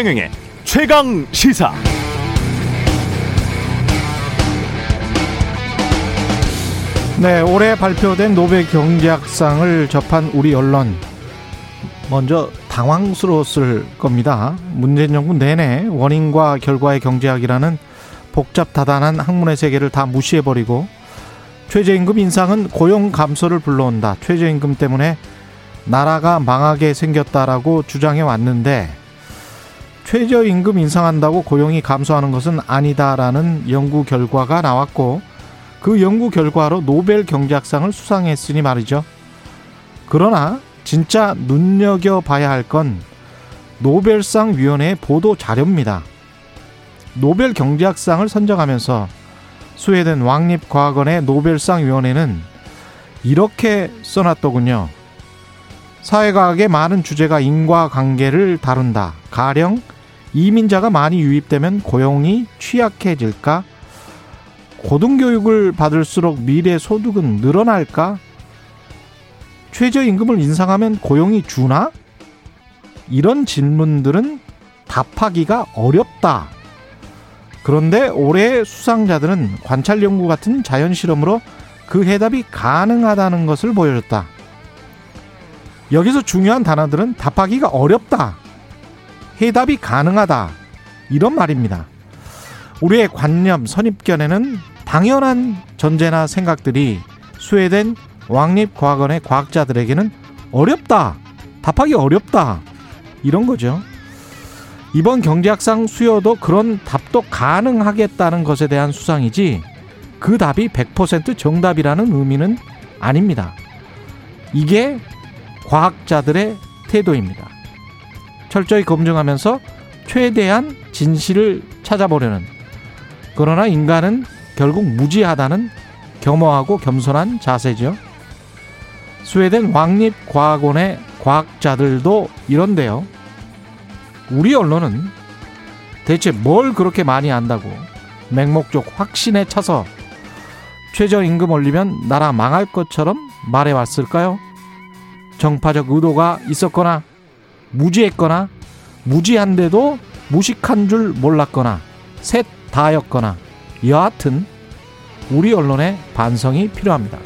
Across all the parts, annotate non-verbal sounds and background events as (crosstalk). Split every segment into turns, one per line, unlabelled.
최경영의 최강 시사.
네, 올해 발표된 노벨 경제학상을 접한 우리 언론 먼저 당황스러웠을 겁니다. 문재인 정부 내내 원인과 결과의 경제학이라는 복잡 다단한 학문의 세계를 다 무시해버리고 최저임금 인상은 고용 감소를 불러온다. 최저임금 때문에 나라가 망하게 생겼다라고 주장해 왔는데 최저임금 인상한다고 고용이 감소하는 것은 아니다라는 연구 결과가 나왔고 그 연구 결과로 노벨 경제학상을 수상했으니 말이죠. 그러나 진짜 눈여겨봐야 할 건 노벨상 위원회의 보도 자료입니다. 노벨 경제학상을 선정하면서 스웨덴 왕립과학원의 노벨상 위원회는 이렇게 써놨더군요. 사회과학의 많은 주제가 인과관계를 다룬다. 가령 이민자가 많이 유입되면 고용이 취약해질까? 고등교육을 받을수록 미래 소득은 늘어날까? 최저임금을 인상하면 고용이 주나? 이런 질문들은 답하기가 어렵다. 그런데 올해 수상자들은 관찰 연구 같은 자연 실험으로 그 해답이 가능하다는 것을 보여줬다. 여기서 중요한 단어들은 답하기가 어렵다. 해답이 가능하다. 이런 말입니다. 우리의 관념, 선입견에는 당연한 전제나 생각들이 스웨덴 왕립과학원의 과학자들에게는 어렵다. 답하기 어렵다. 이런 거죠. 이번 경제학상 수여도 그런 답도 가능하겠다는 것에 대한 수상이지 그 답이 100% 정답이라는 의미는 아닙니다. 이게 과학자들의 태도입니다. 철저히 검증하면서 최대한 진실을 찾아보려는 그러나 인간은 결국 무지하다는 겸허하고 겸손한 자세죠. 스웨덴 왕립과학원의 과학자들도 이런데요. 우리 언론은 대체 뭘 그렇게 많이 안다고 맹목적 확신에 차서 최저임금 올리면 나라 망할 것처럼 말해왔을까요? 정파적 의도가 있었거나 무지했거나 무지한데도 무식한 줄 몰랐거나 셋 다였거나 여하튼 우리 언론의 반성이 필요합니다.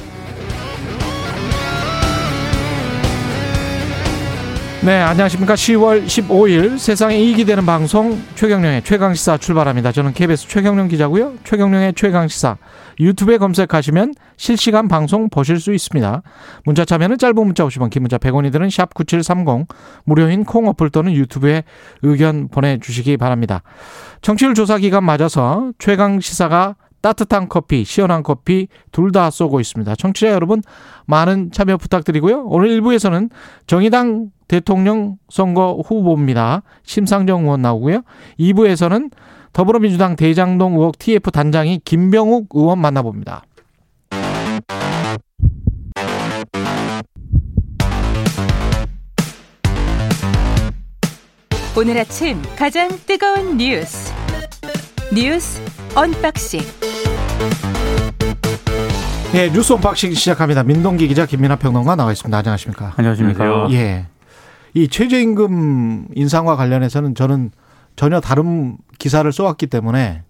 네, 안녕하십니까. 10월 15일 세상에 이익이 되는 방송 최경령의 최강시사 출발합니다. 저는 KBS 최경령 기자고요. 최경령의 최강시사 유튜브에 검색하시면 실시간 방송 보실 수 있습니다. 문자 참여는 짧은 문자 50원, 긴 문자 100원이 드는 샵 9730 무료인 콩 어플 또는 유튜브에 의견 보내주시기 바랍니다. 청취율 조사 기간 맞아서 최강시사가 따뜻한 커피, 시원한 커피 둘 다 쏘고 있습니다. 청취자 여러분 많은 참여 부탁드리고요. 오늘 1부에서는 정의당 대통령 선거 후보입니다. 심상정 의원 나오고요. 2부에서는 더불어민주당 대장동 의혹 TF 단장인 김병욱 의원 만나봅니다.
오늘 아침 가장 뜨거운 뉴스 뉴스 unboxing
네, 뉴스 unboxing 시작합니다. 민동기 기자 김민아 평론가 나와 있습니다. 안녕하십니까?
안녕하십니까?
예. 이 최저임금 인상과 관련해서는 저는 전혀 다른 기사를 써왔기 때문에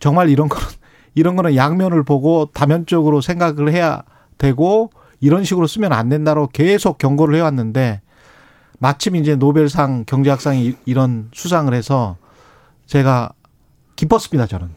정말 이런 거는 이런 거는 양면을 보고 다면적으로 생각을 해야 되고 이런 식으로 쓰면 안 된다로 계속 경고를 해왔는데 마침 이제 노벨상 경제학상이 이런 수상을 해서 제가 기뻤습니다 저는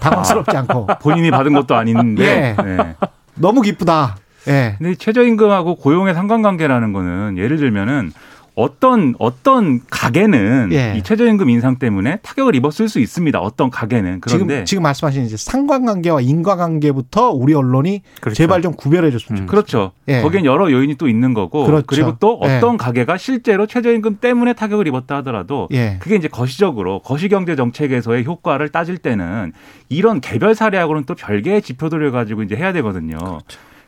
당황스럽지 않고
본인이 받은 것도 아닌데.
예.
네.
너무 기쁘다. 예.
근데 최저임금하고 고용의 상관관계라는 거는 예를 들면은 어떤 어떤 가게는
예.
이 최저임금 인상 때문에 타격을 입었을 수 있습니다. 어떤 가게는 그런데
지금 지금 말씀하신 이제 상관관계와 인과관계부터 우리 언론이
그렇죠.
제발 좀 구별해 줬으면
음.
좋겠어요.
그렇죠.
예.
거기엔 여러 요인이 또 있는 거고
그렇죠.
그리고또
예.
어떤 가게가 실제로 최저임금 때문에 타격을 입었다 하더라도
예.
그게 이제 거시적으로 거시경제 정책에서의 효과를 따질 때는 이런 개별 사례하고는 또 별개의 지표들을 가지고 이제 해야 되거든요.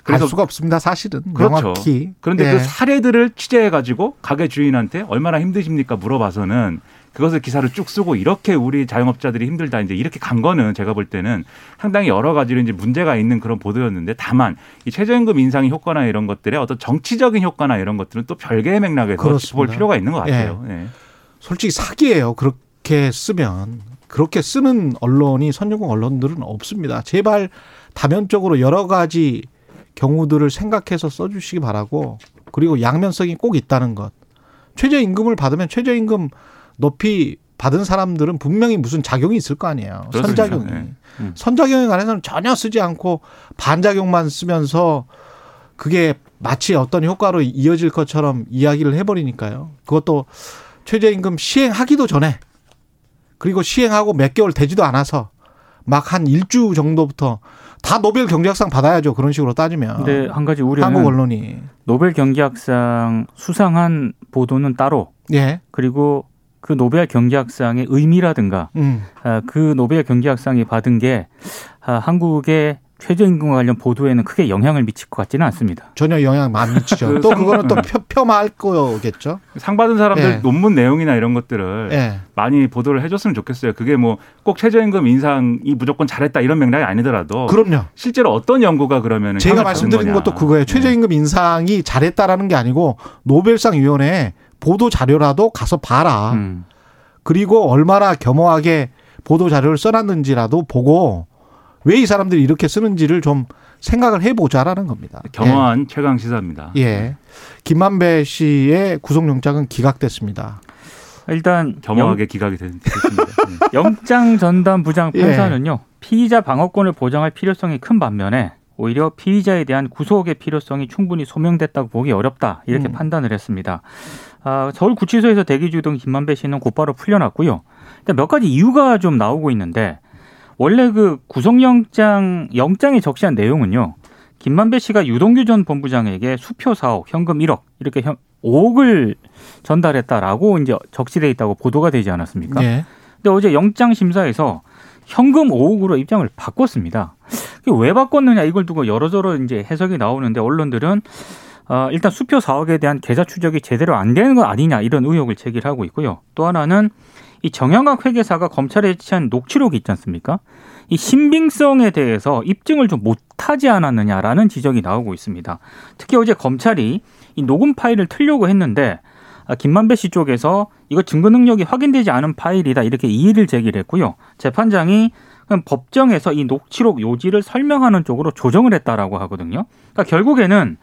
알 수가 없습니다. 사실은
그렇죠.
명확히.
그런데
예.
그 사례들을 취재해 가지고 가게 주인한테 얼마나 힘드십니까 물어봐서는 그것을 기사를 쭉 쓰고 이렇게 우리 자영업자들이 힘들다 이제 이렇게 간 거는 제가 볼 때는 상당히 여러 가지로 이제 문제가 있는 그런 보도였는데 다만 이 최저임금 인상의 효과나 이런 것들의 어떤 정치적인 효과나 이런 것들은 또 별개의 맥락에서
그렇습니다.
짚어볼 필요가 있는 것 같아요. 예.
솔직히 사기예요. 그렇게 쓰면 그렇게 쓰는 언론이 선진국 언론들은 없습니다. 제발 다면적으로 여러 가지 경우들을 생각해서 써주시기 바라고 그리고 양면성이 꼭 있다는 것. 최저임금을 받으면 최저임금 높이 받은 사람들은 분명히 무슨 작용이 있을 거 아니에요.
그렇습니다.
선작용이.
네.
음.
선작용에 관해서는 전혀 쓰지 않고 반작용만 쓰면서 그게 마치 어떤 효과로 이어질 것처럼 이야기를 해버리니까요. 그것도 최저임금 시행하기도 전에 그리고 시행하고 몇 개월 되지도 않아서 막 한 일주 정도부터 다 노벨 경제학상 받아야죠. 그런 식으로 따지면.
근데 한 가지 우려는
한국 언론이.
노벨 경제학상 수상한 보도는 따로
예.
그리고 그 노벨 경제학상의 의미라든가
음.
아, 그 노벨 경제학상이 받은 게 아, 한국의 최저임금과 관련 보도에는 크게 영향을 미칠 것 같지는 않습니다.
전혀 영향 안 미치죠.
그
또
상-
그거는 또 폄- 폄하할 거겠죠.
상 받은 사람들
예.
논문 내용이나 이런 것들을
예.
많이 보도를 해줬으면 좋겠어요. 그게 뭐 꼭 최저임금 인상이 무조건 잘했다 이런 맥락이 아니더라도
그럼요.
실제로 어떤 연구가 그러면
제가 말씀드린 것도 그거예요. 최저임금 인상이 잘했다라는 게 아니고 노벨상 위원회에 보도 자료라도 가서 봐라.
음.
그리고 얼마나 겸허하게 보도 자료를 써놨는지라도 보고 왜 이 사람들이 이렇게 쓰는지를 좀 생각을 해보자라는 겁니다.
겸허한 최강 시사입니다.
예. 예. 김만배 씨의 구속영장은 기각됐습니다.
일단
겸허하게 기각이 됐- 됐습니다. (laughs) 네.
영장 전담 부장
예.
판사는요 피의자 방어권을 보장할 필요성이 큰 반면에 오히려 피의자에 대한 구속의 필요성이 충분히 소명됐다고 보기 어렵다 이렇게
음.
판단을 했습니다. 아, 서울 구치소에서 대기 중이던 김만배 씨는 곧바로 풀려났고요. 일단 몇 가지 이유가 좀 나오고 있는데 원래 그 구속영장 영장에 적시한 내용은요. 김만배 씨가 유동규 전 본부장에게 수표 4억, 현금 1억 이렇게 현, 5억을 전달했다라고 이제 적시돼 있다고 보도가 되지 않았습니까?
예.
근데 어제 영장 심사에서 현금 5억으로 입장을 바꿨습니다. 왜 바꿨느냐 이걸 두고 여러저러 이제 해석이 나오는데 언론들은 어, 일단 수표 4억에 대한 계좌 추적이 제대로 안 되는 거 아니냐 이런 의혹을 제기하고 있고요. 또 하나는 이 정영학 회계사가 검찰에 제시한 녹취록이 있지 않습니까? 이 신빙성에 대해서 입증을 좀 못하지 않았느냐라는 지적이 나오고 있습니다. 특히 어제 검찰이 이 녹음 파일을 틀려고 했는데 아, 김만배 씨 쪽에서 이거 증거 능력이 확인되지 않은 파일이다 이렇게 이의를 제기를 했고요. 재판장이 법정에서 이 녹취록 요지를 설명하는 쪽으로 조정을 했다라고 하거든요. 그러니까 결국에는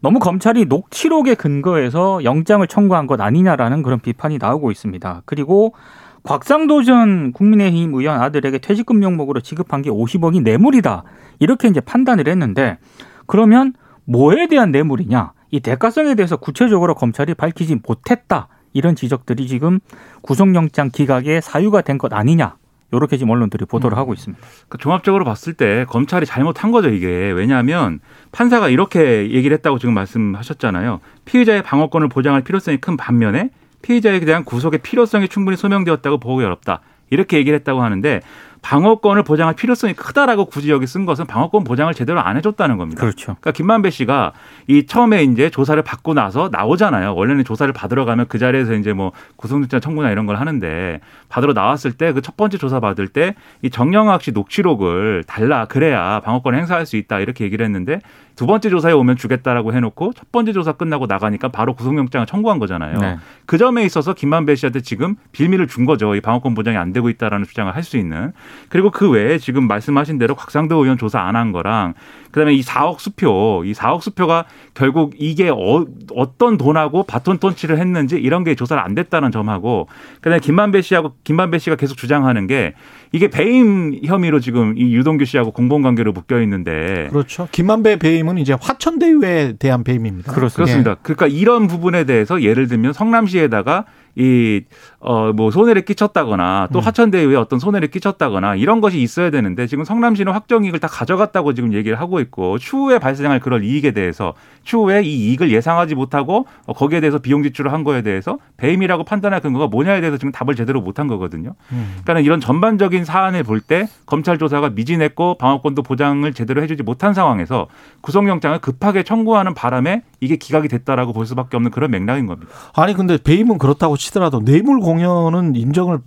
너무 검찰이 녹취록에 근거해서 영장을 청구한 것 아니냐라는 그런 비판이 나오고 있습니다. 그리고 곽상도 전 국민의힘 의원 아들에게 퇴직금 명목으로 지급한 게 50억이 뇌물이다. 이렇게 이제 판단을 했는데 그러면 뭐에 대한 뇌물이냐? 이 대가성에 대해서 구체적으로 검찰이 밝히지 못했다. 이런 지적들이 지금 구속영장 기각의 사유가 된 것 아니냐. 이렇게 지금 언론들이 보도를 하고 있습니다.
그러니까 종합적으로 봤을 때 검찰이 잘못한 거죠 이게 왜냐하면 판사가 이렇게 얘기를 했다고 지금 말씀하셨잖아요 피의자의 방어권을 보장할 필요성이 큰 반면에 피의자에 대한 구속의 필요성이 충분히 소명되었다고 보기 어렵다. 이렇게 얘기를 했다고 하는데 방어권을 보장할 필요성이 크다라고 굳이 여기 쓴 것은 방어권 보장을 제대로 안 해줬다는 겁니다.
그렇죠.
그러니까 김만배 씨가 이 처음에 이제 조사를 받고 나서 나오잖아요. 원래는 조사를 받으러 가면 그 자리에서 이제 뭐 구속영장 청구나 이런 걸 하는데 받으러 나왔을 때 그 첫 번째 조사 받을 때 이 정영학 씨 녹취록을 달라 그래야 방어권 을 행사할 수 있다 이렇게 얘기를 했는데 두 번째 조사에 오면 주겠다라고 해놓고 첫 번째 조사 끝나고 나가니까 바로 구속영장을 청구한 거잖아요.
네.
그 점에 있어서 김만배 씨한테 지금 빌미를 준 거죠. 이 방어권 보장이 안 되고 있다라는 주장을 할 수 있는. 그리고 그 외에 지금 말씀하신 대로 곽상도 의원 조사 안 한 거랑 그다음에 이 4억 수표, 이 4억 수표가 결국 이게 어, 어떤 돈하고 바톤 턴치를 했는지 이런 게 조사를 안 됐다는 점하고 그다음에 김만배 씨하고 김만배 씨가 계속 주장하는 게 이게 배임 혐의로 지금 이 유동규 씨하고 공범 관계로 묶여 있는데
그렇죠. 김만배 배임은 이제 화천대유에 대한 배임입니다.
그렇 습니다. 그러니까 이런 부분에 대해서 예를 들면 성남시에다가 이, 어, 뭐, 손해를 끼쳤다거나 또
음.
화천대유에 어떤 손해를 끼쳤다거나 이런 것이 있어야 되는데 지금 성남시는 확정이익을 다 가져갔다고 지금 얘기를 하고 있고 추후에 발생할 그런 이익에 대해서 추후에 이 이익을 예상하지 못하고 어, 거기에 대해서 비용 지출을 한 거에 대해서 배임이라고 판단할 근거가 뭐냐에 대해서 지금 답을 제대로 못한 거거든요.
음.
그러니까 이런 전반적인 사안을 볼 때 검찰 조사가 미진했고 방어권도 보장을 제대로 해주지 못한 상황에서 구속영장을 급하게 청구하는 바람에 이게 기각이 됐다라고 볼 수밖에 없는 그런 맥락인 겁니다.
아니 근데 배임은 그렇다고 치더라도 뇌물 공여는 인정을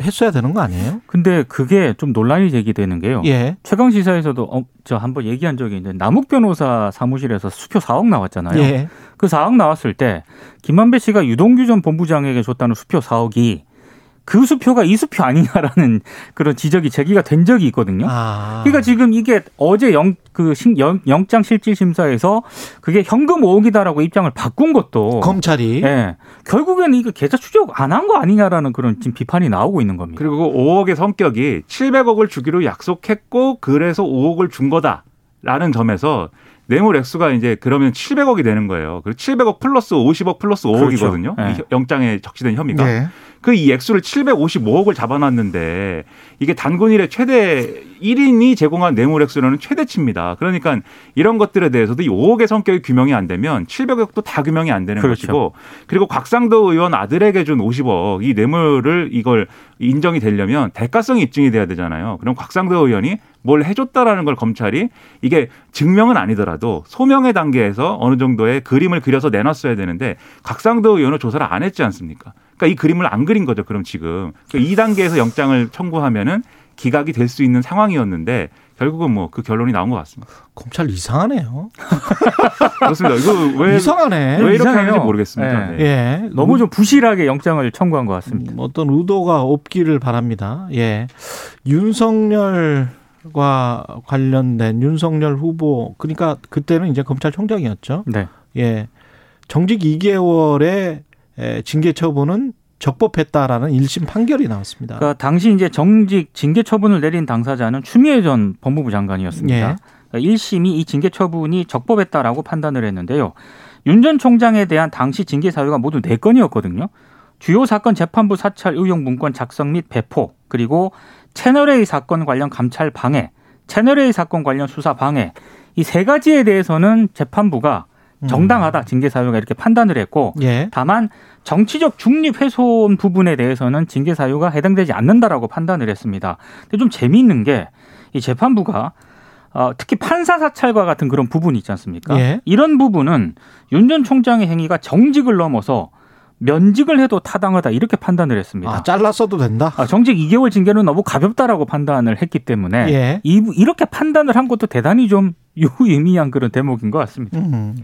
했어야 되는 거 아니에요?
근데 그게 좀 논란이 제기되는 게요.
예.
최강 시사에서도 어, 저 한번 얘기한 적이 있는데 남욱 변호사 사무실에서 수표 4억 나왔잖아요.
예.
그 4억 나왔을 때 김만배 씨가 유동규 전 본부장에게 줬다는 수표 4억이 그 수표가 이 수표 아니냐라는 (laughs) 그런 지적이 제기가 된 적이 있거든요.
아.
그러니까 지금 이게 어제 영, 그 신- 영, 영장 실질 심사에서 그게 현금 5억이다라고 입장을 바꾼 것도
검찰이
예. 결국에는 이거 계좌 추적 안 한 거 아니냐라는 그런 지금 비판이 나오고 있는 겁니다.
그리고 그 5억의 성격이 700억을 주기로 약속했고 그래서 5억을 준 거다라는 점에서 뇌물 액수가 이제 그러면 700억이 되는 거예요. 그리고 700억 플러스 50억 플러스 5억이거든요.
그렇죠. 네.
이 영장에 적시된 혐의가.
예.
그 이 액수를 755억을 잡아놨는데 이게 단군 일의 최대 1인이 제공한 뇌물 액수로는 최대치입니다. 그러니까 이런 것들에 대해서도 이 5억의 성격이 규명이 안 되면 700억도 다 규명이 안 되는
그렇죠.
것이고 그리고 곽상도 의원 아들에게 준 50억 이 뇌물을 이걸 인정이 되려면 대가성이 입증이 돼야 되잖아요. 그럼 곽상도 의원이 뭘 해줬다라는 걸 검찰이 이게 증명은 아니더라도 소명의 단계에서 어느 정도의 그림을 그려서 내놨어야 되는데 곽상도 의원은 조사를 안 했지 않습니까? 그러니까 이 그림을 안 그린 거죠. 그럼 지금 그러니까 이 단계에서 영장을 청구하면은 기각이 될 수 있는 상황이었는데 결국은 뭐 그 결론이 나온 것 같습니다.
검찰 이상하네요. (laughs)
그렇습니다. 이거 왜,
이상하네.
왜 이렇게
이상해요.
하는지 모르겠습니다.
네.
네.
예.
너무 좀 부실하게 영장을 청구한 것 같습니다.
음, 어떤 의도가 없기를 바랍니다. 예. 윤석열과 관련된 윤석열 후보 그러니까 그때는 이제 검찰총장이었죠.
네.
예. 정직 2개월의 에, 징계 처분은 적법했다라는 1심 판결이 나왔습니다.
그러니까 당시 이제 정직 징계 처분을 내린 당사자는 추미애 전 법무부 장관이었습니다.
예.
그러니까 1심이 이 징계 처분이 적법했다라고 판단을 했는데요. 윤 전 총장에 대한 당시 징계 사유가 모두 4건이었거든요. 주요 사건 재판부 사찰 의혹 문건 작성 및 배포, 그리고 채널A 사건 관련 감찰 방해, 채널A 사건 관련 수사 방해, 이 세 가지에 대해서는 재판부가 정당하다 징계 사유가 이렇게 판단을 했고
예.
다만 정치적 중립 훼손 부분에 대해서는 징계 사유가 해당되지 않는다라고 판단을 했습니다. 근데 좀 재미있는 게 이 재판부가 어, 특히 판사 사찰과 같은 그런 부분이 있지 않습니까?
예.
이런 부분은 윤 전 총장의 행위가 정직을 넘어서 면직을 해도 타당하다 이렇게 판단을 했습니다.
아, 잘랐어도 된다.
아, 정직 2개월 징계는 너무 가볍다라고 판단을 했기 때문에
예.
이, 이렇게 판단을 한 것도 대단히 좀 (laughs) 유의미한 그런 대목인 것 같습니다.
음.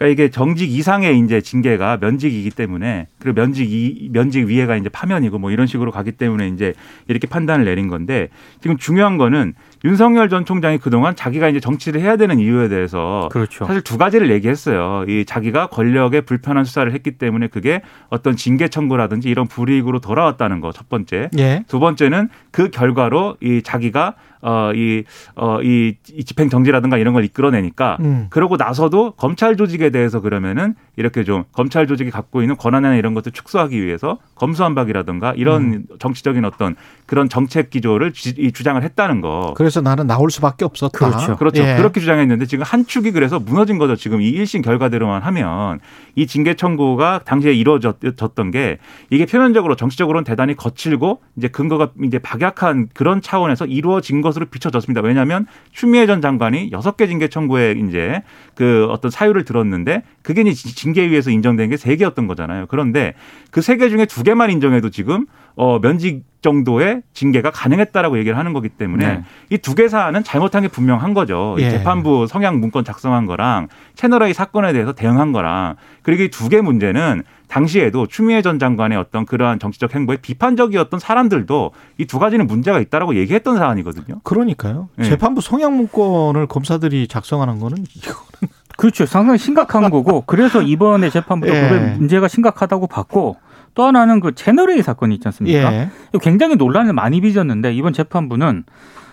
그러니까 이게 정직 이상의 이제 징계가 면직이기 때문에 그리고 면직 이 면직 위에가 이제 파면이고 뭐 이런 식으로 가기 때문에 이제 이렇게 판단을 내린 건데 지금 중요한 거는 윤석열 전 총장이 그동안 자기가 이제 정치를 해야 되는 이유에 대해서
그렇죠.
사실 두 가지를 얘기했어요. 이 자기가 권력에 불편한 수사를 했기 때문에 그게 어떤 징계 청구라든지 이런 불이익으로 돌아왔다는 거 첫 번째.
예.
두 번째는 그 결과로 이 자기가 어이어이 이 집행 정지라든가 이런 걸 이끌어내니까
음.
그러고 나서도 검찰 조직에 대해서 그러면은 이렇게 좀 검찰 조직이 갖고 있는 권한이나 이런 것들 축소하기 위해서 검수한박이라든가 이런
음.
정치적인 어떤 그런 정책 기조를 주, 이 주장을 했다는 거.
그래서 나는 나올 수밖에 없었다.
그렇죠.
그렇죠.
예.
그렇게 주장했는데 지금 한 축이 그래서 무너진 거죠. 지금 이 1심 결과대로만 하면 이 징계 청구가 당시에 이루어졌던 게 이게 표면적으로 정치적으로는 대단히 거칠고 이제 근거가 이제 박약한 그런 차원에서 이루어진 것으로 비춰졌습니다. 왜냐하면 추미애 전 장관이 여섯 개 징계 청구에 이제 그 어떤 사유를 들었는데 그게 이제 징계위에서 인정된 게 세 개였던 거잖아요. 그런데 그 세 개 중에 두 개만 인정해도 지금 어 면직 정도의 징계가 가능했다라고 얘기를 하는 거기 때문에
네.
이두 개 사안은 잘못한 게 분명한 거죠. 이
예.
재판부 성향 문건 작성한 거랑 채널A 사건에 대해서 대응한 거랑 그리고 이 두 개 문제는 당시에도 추미애 전 장관의 어떤 그러한 정치적 행보에 비판적이었던 사람들도 이 두 가지는 문제가 있다라고 얘기했던 사안이거든요.
그러니까요.
예.
재판부 성향 문건을 검사들이 작성하는 거는 이거는
그렇죠. 상당히 심각한 거고 그래서 (laughs) 이번에 재판부도
예.
문제가 심각하다고 봤고 또 하나는 그 채널A 사건이 있지 않습니까?
예.
굉장히 논란을 많이 빚었는데 이번 재판부는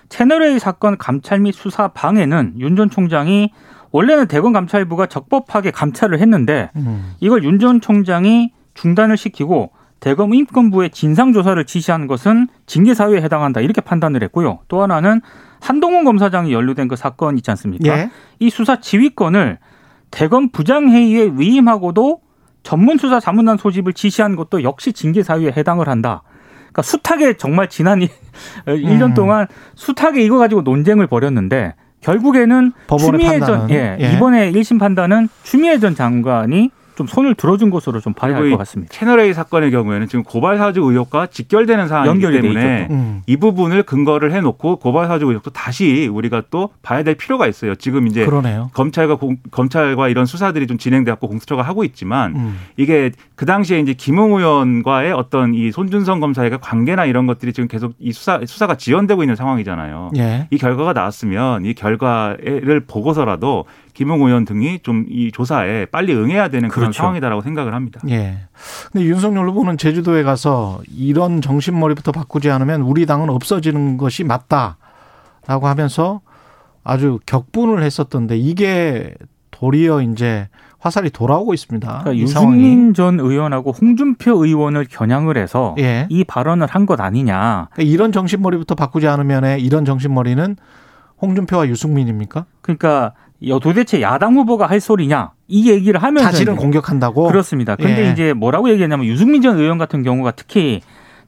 채널A 사건 감찰 및 수사 방해는 윤 전 총장이 원래는 대검 감찰부가 적법하게 감찰을 했는데
음.
이걸 윤 전 총장이 중단을 시키고 대검 인권부에 진상 조사를 지시한 것은 징계 사유에 해당한다 이렇게 판단을 했고요. 또 하나는 한동훈 검사장이 연루된 그 사건 있지 않습니까?
예.
이 수사 지휘권을 대검 부장회의에 위임하고도 전문 수사 자문단 소집을 지시한 것도 역시 징계 사유에 해당을 한다. 그러니까 숱하게 정말 지난 1년
음.
동안 숱하게 이거 가지고 논쟁을 벌였는데 결국에는 추미애 전
판단은.
예,
예.
이번에 1심 판단은 추미애 전 장관이 좀 손을 들어준 것으로 좀 봐야
할것이
같습니다.
채널 A 사건의 경우에는 지금 고발 사주 의혹과 직결되는 사안이기 때문에
음.
이 부분을 근거를 해놓고 고발 사주 의혹도 다시 우리가 또 봐야 될 필요가 있어요. 지금 이제
그러네요.
검찰과 공, 검찰과 이런 수사들이 좀 진행돼갖고 공수처가 하고 있지만
음.
이게 그 당시에 이제 김웅 의원과의 어떤 이 손준성 검사의 관계나 이런 것들이 지금 계속 이 수사 수사가 지연되고 있는 상황이잖아요.
예.
이 결과가 나왔으면 이 결과를 보고서라도 김웅 의원 등이 좀 이 조사에 빨리 응해야 되는 그런
그렇죠.
상황이다라고 생각을 합니다.
예. 근데 윤석열 후보는 제주도에 가서 이런 정신머리부터 바꾸지 않으면 우리 당은 없어지는 것이 맞다라고 하면서 아주 격분을 했었던데 이게 도리어 이제 화살이 돌아오고 있습니다.
그러니까. 유승민 전 의원하고 홍준표 의원을 겨냥을 해서
예.
이 발언을 한 것 아니냐.
그러니까 이런 정신머리부터 바꾸지 않으면 이런 정신머리는 홍준표와 유승민입니까?
그러니까 여- 도대체 야당 후보가 할 소리냐 이 얘기를 하면서 이제
공격한다고.
그렇습니다. 근데
예.
이제 뭐라고 얘기했냐면 유승민 전 의원 같은 경우가 특히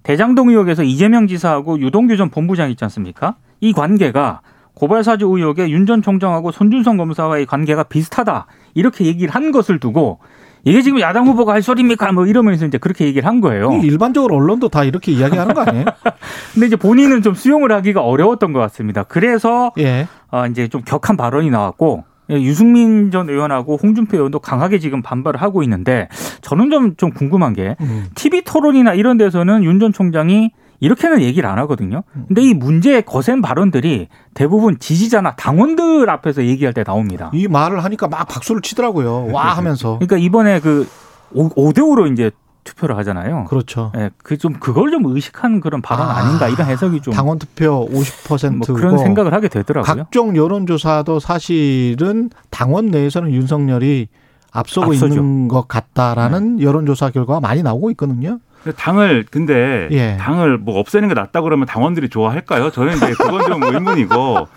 대장동 의혹에서 이재명 지사하고 유동규 전 본부장 있지 않습니까? 이 관계가 고발사주 의혹에 윤 전 총장하고 손준성 검사와의 관계가 비슷하다 이렇게 얘기를 한 것을 두고 이게 지금 야당 후보가 할 소리입니까? 뭐 이러면서 이제 그렇게 얘기를 한 거예요.
일반적으로 언론도 다 이렇게 이야기하는 거 아니에요? (laughs)
근데 이제 본인은 좀 수용을 하기가 어려웠던 것 같습니다. 그래서
예.
어, 이제 좀 격한 발언이 나왔고 예, 유승민 전 의원하고 홍준표 의원도 강하게 지금 반발을 하고 있는데 저는 좀, 좀 궁금한 게
음.
TV 토론이나 이런 데서는 윤 전 총장이 이렇게는 얘기를 안 하거든요. 근데 이 문제의 거센 발언들이 대부분 지지자나 당원들 앞에서 얘기할 때 나옵니다.
이 말을 하니까 막 박수를 치더라고요. 와 하면서.
그러니까 이번에 그 5대5로 이제 투표를 하잖아요.
그렇죠.
예, 그 좀 그걸 좀 의식한 그런 발언
아,
아, 닌가 이런 해석이 좀
당원 투표 50%고
뭐 그런 생각을 하게 되더라고요.
각종 여론조사도 사실은 당원 내에서는 윤석열이 앞서고
앞서죠.
있는 것 같다라는 여론조사 결과가 많이 나오고 있거든요.
당을 근데
예.
당을 뭐 없애는 게 낫다 그러면 당원들이 좋아할까요? 저는 이제 그건 좀 의문이고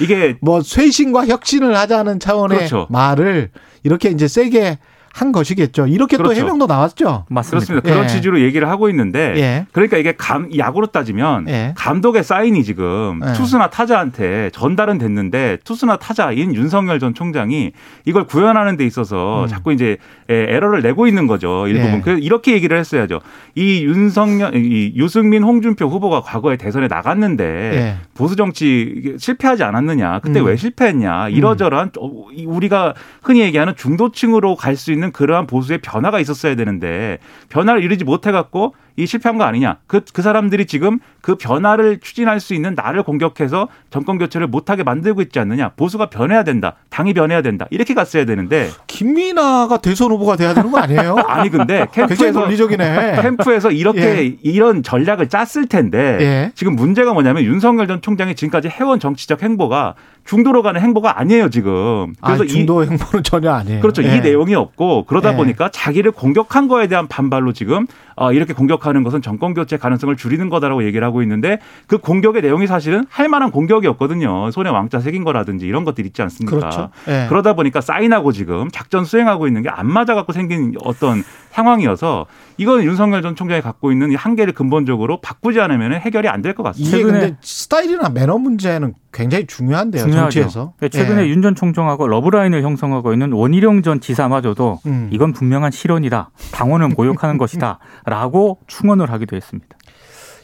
이게
뭐 쇄신과 혁신을 하자는 차원의
그렇죠.
말을 이렇게 이제 세게 한 것이겠죠. 이렇게 또
그렇죠.
해명도 나왔죠.
맞습니다.
그렇습니다. 그런
예.
취지로 얘기를 하고 있는데
예.
그러니까 이게 감 야구로 따지면
예.
감독의 사인이 지금
예.
투수나 타자한테 전달은 됐는데 투수나 타자인 윤석열 전 총장이 이걸 구현하는 데 있어서
음.
자꾸 이제 에, 에러를 내고 있는 거죠. 일부분.
예.
그래서 이렇게 얘기를 했어야죠. 이 윤석열 이 유승민 홍준표 후보가 과거에 대선에 나갔는데
예.
보수 정치 실패하지 않았느냐? 그때
음.
왜 실패했냐? 이러저러한 어, 이 우리가 흔히 얘기하는 중도층으로 갈 수 있는 그러한 보수의 변화가 있었어야 되는데 변화를 이루지 못해 갖고 이 실패한 거 아니냐? 그 그 사람들이 지금 그 변화를 추진할 수 있는 나를 공격해서 정권 교체를 못하게 만들고 있지 않느냐? 보수가 변해야 된다. 당이 변해야 된다. 이렇게 갔어야 되는데
김민아가 대선 후보가 돼야 되는 거 아니에요? (laughs)
아니 근데 캠프에서
논리적이네.
캠프에서 이렇게
예.
이런 전략을 짰을 텐데
예.
지금 문제가 뭐냐면 윤석열 전 총장이 지금까지 해온 정치적 행보가 중도로 가는 행보가 아니에요 지금.
아,
그래서 이
중도 행보는 전혀 아니에요.
그렇죠.
예.
이 내용이 없고 그러다
예.
보니까 자기를 공격한 거에 대한 반발로 지금 어, 이렇게 공격하는 것은 정권 교체 가능성을 줄이는 거다라고 얘기를 하고 있는데 그 공격의 내용이 사실은 할 만한 공격이었거든요. 손에 왕자 새긴 거라든지 이런 것들 있지 않습니까?
그렇죠. 예.
그러다 보니까 사인하고 지금 작전 수행하고 있는 게 안 맞아 갖고 생긴 어떤 상황이어서 이건 윤석열 전 총장이 갖고 있는 이 한계를 근본적으로 바꾸지 않으면 해결이 안 될 것 같습니다.
이게
최근에-
근데 스타일이나 매너 문제는 굉장히 중요한데요.
중요하죠.
정치에서.
그러니까 최근에
예.
윤전 총장하고 러브라인을 형성하고 있는 원희룡 전 지사마저도
음.
이건 분명한 실언이다. 당원을 모욕하는 것이다 라고 충언을 하기도 했습니다.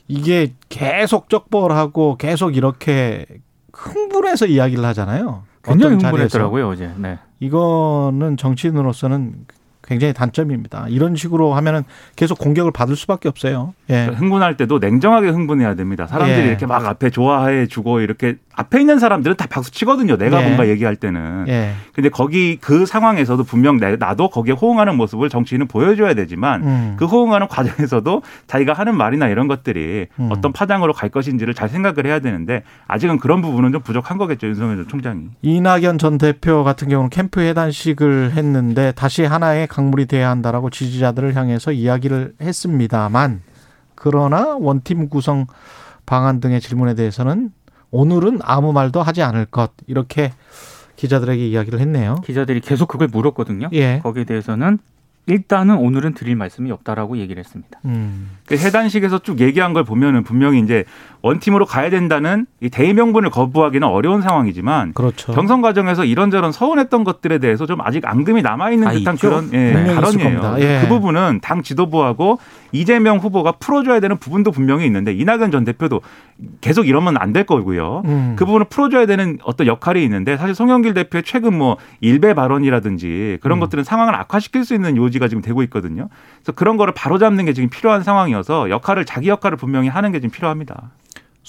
이게 계속 적벌하고 계속 이렇게 흥분해서 이야기를 하잖아요.
굉장히. 흥분했더라고요 어제. 네.
이거는 정치인으로서는 굉장히 단점입니다. 이런 식으로 하면은 계속 공격을 받을 수밖에 없어요. 예.
흥분할 때도 냉정하게 흥분해야 됩니다. 사람들이
예.
이렇게 막 앞에 좋아해 주고 이렇게 앞에 있는 사람들은 다 박수 치거든요. 내가
예.
뭔가 얘기할 때는.
예.
근데 거기 그 상황에서도 분명 내- 나도 거기에 호응하는 모습을 정치인은 보여줘야 되지만
음.
그 호응하는 과정에서도 자기가 하는 말이나 이런 것들이
음.
어떤 파장으로 갈 것인지를 잘 생각을 해야 되는데 아직은 그런 부분은 좀 부족한 거겠죠. 윤석열 전 총장이.
이낙연 전 대표 같은 경우는 캠프 해단식을 했는데 다시 하나의 강물이 돼야 한다라고 지지자들을 향해서 이야기를 했습니다만 그러나 원팀 구성 방안 등의 질문에 대해서는 오늘은 아무 말도 하지 않을 것 이렇게 기자들에게 이야기를 했네요.
기자들이 계속 그걸 물었거든요.
예.
거기에 대해서는 일단은 오늘은 드릴 말씀이 없다라고 얘기를 했습니다.
음.
그 해단식에서 쭉 얘기한 걸 보면은 분명히 이제 원팀으로 가야 된다는 이 대의 명분을 거부하기는 어려운 상황이지만
그렇죠.
경선 과정에서 이런저런 서운했던 것들에 대해서 좀 아직 앙금이 남아 있는
아,
듯한
있죠.
그런 예,
있을
발언이에요.
예.
그 부분은 당 지도부하고 이재명 후보가 풀어줘야 되는 부분도 분명히 있는데 이낙연 전 대표도 계속 이러면 안 될 거고요.
음.
그 부분을 풀어줘야 되는 어떤 역할이 있는데 사실 송영길 대표의 최근 뭐 일배 발언이라든지 그런
음.
것들은 상황을 악화시킬 수 있는 요지가 지금 되고 있거든요. 그래서 그런 거를 바로잡는 게 지금 필요한 상황이어서 역할을 자기 역할을 분명히 하는 게 지금 필요합니다.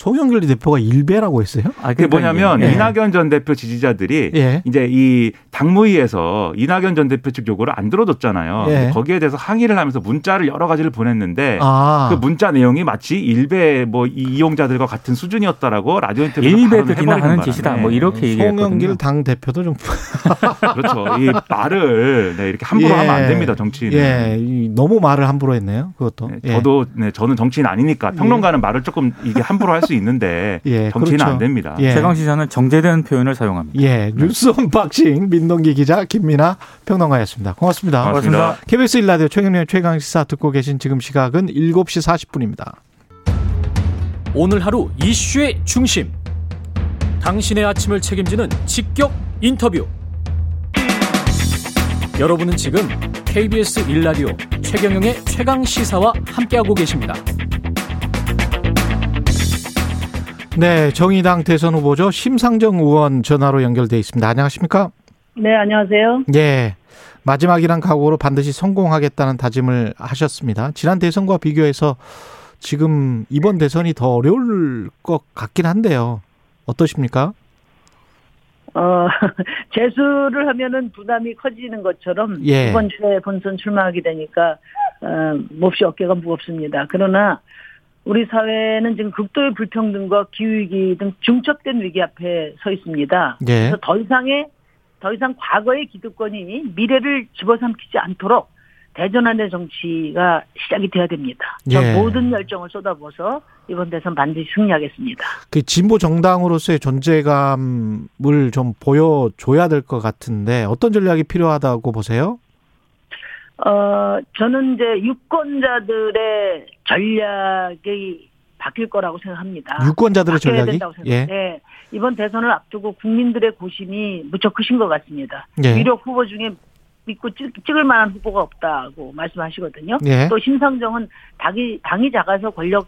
송영길 대표가 일배라고 했어요?
아,
그게 뭐냐면
예.
이낙연 전 대표 지지자들이
예.
이제 이 당무위에서 이낙연 전 대표 측 요구를 안 들어줬잖아요.
예.
거기에 대해서 항의를 하면서 문자를 여러 가지를 보냈는데
아.
그 문자 내용이 마치 일베 뭐 이- 이용자들과 같은 수준이었다라고 라디오 인터뷰에서 발언을
하는 짓이다. 뭐 이렇게 얘기했거든요.
송영길 당 대표도 좀 (laughs)
그렇죠. 이 말을 네, 이렇게 함부로
예.
하면 안 됩니다. 정치인은.
예, 이- 너무 말을 함부로 했네요. 그것도.
네,
예.
저도 네, 저는 정치인 아니니까 평론가는 말을 조금 이게 함부로 할수 있는데
예,
정치인은
그렇죠.
안 됩니다.
예.
최강 시사는 정제된 표현을 사용합니다.
예, 뉴스 unboxing 민동기 기자 김민아 평론가였습니다. 고맙습니다.
고맙습니다.
KBS 일라디오 최경영 최강 시사 듣고 계신 지금 시각은 7시 40분입니다.
오늘 하루 이슈의 중심. 당신의 아침을 책임지는 직격 인터뷰. 여러분은 지금 KBS 일라디오 최경영의 최강 시사와 함께하고 계십니다.
네, 정의당 대선 후보죠. 심상정 의원 전화로 연결돼 있습니다. 안녕하십니까?
네, 안녕하세요.
예. 마지막이란 각오로 반드시 성공하겠다는 다짐을 하셨습니다. 지난 대선과 비교해서 지금 이번 대선이 더 어려울 것 같긴 한데요. 어떠십니까?
어, (laughs) 재수를 하면은 부담이 커지는 것처럼
예.
이번 주에 본선 출마하게 되니까 어, 몹시 어깨가 무겁습니다. 그러나 우리 사회는 지금 극도의 불평등과 기후위기 등 중첩된 위기 앞에 서 있습니다.
예.
그래서 더 이상의 더 이상 과거의 기득권이 미래를 집어삼키지 않도록 대전환의 정치가 시작이 돼야 됩니다. 저
예.
모든 열정을 쏟아부어서 이번 대선 반드시 승리하겠습니다.
그 진보 정당으로서의 존재감을 좀 보여줘야 될 것 같은데 어떤 전략이 필요하다고 보세요?
어, 저는 이제 유권자들의 전략이 바뀔 거라고 생각합니다.
유권자들의 전략이?
된다고
예.
생각합니다. 네. 이번 대선을 앞두고 국민들의 고심이 무척 크신 것 같습니다.
예.
유력 후보 중에 믿고 찍, 찍을 만한 후보가 없다고 말씀하시거든요.
예.
또 심상정은 당이, 당이 작아서 권력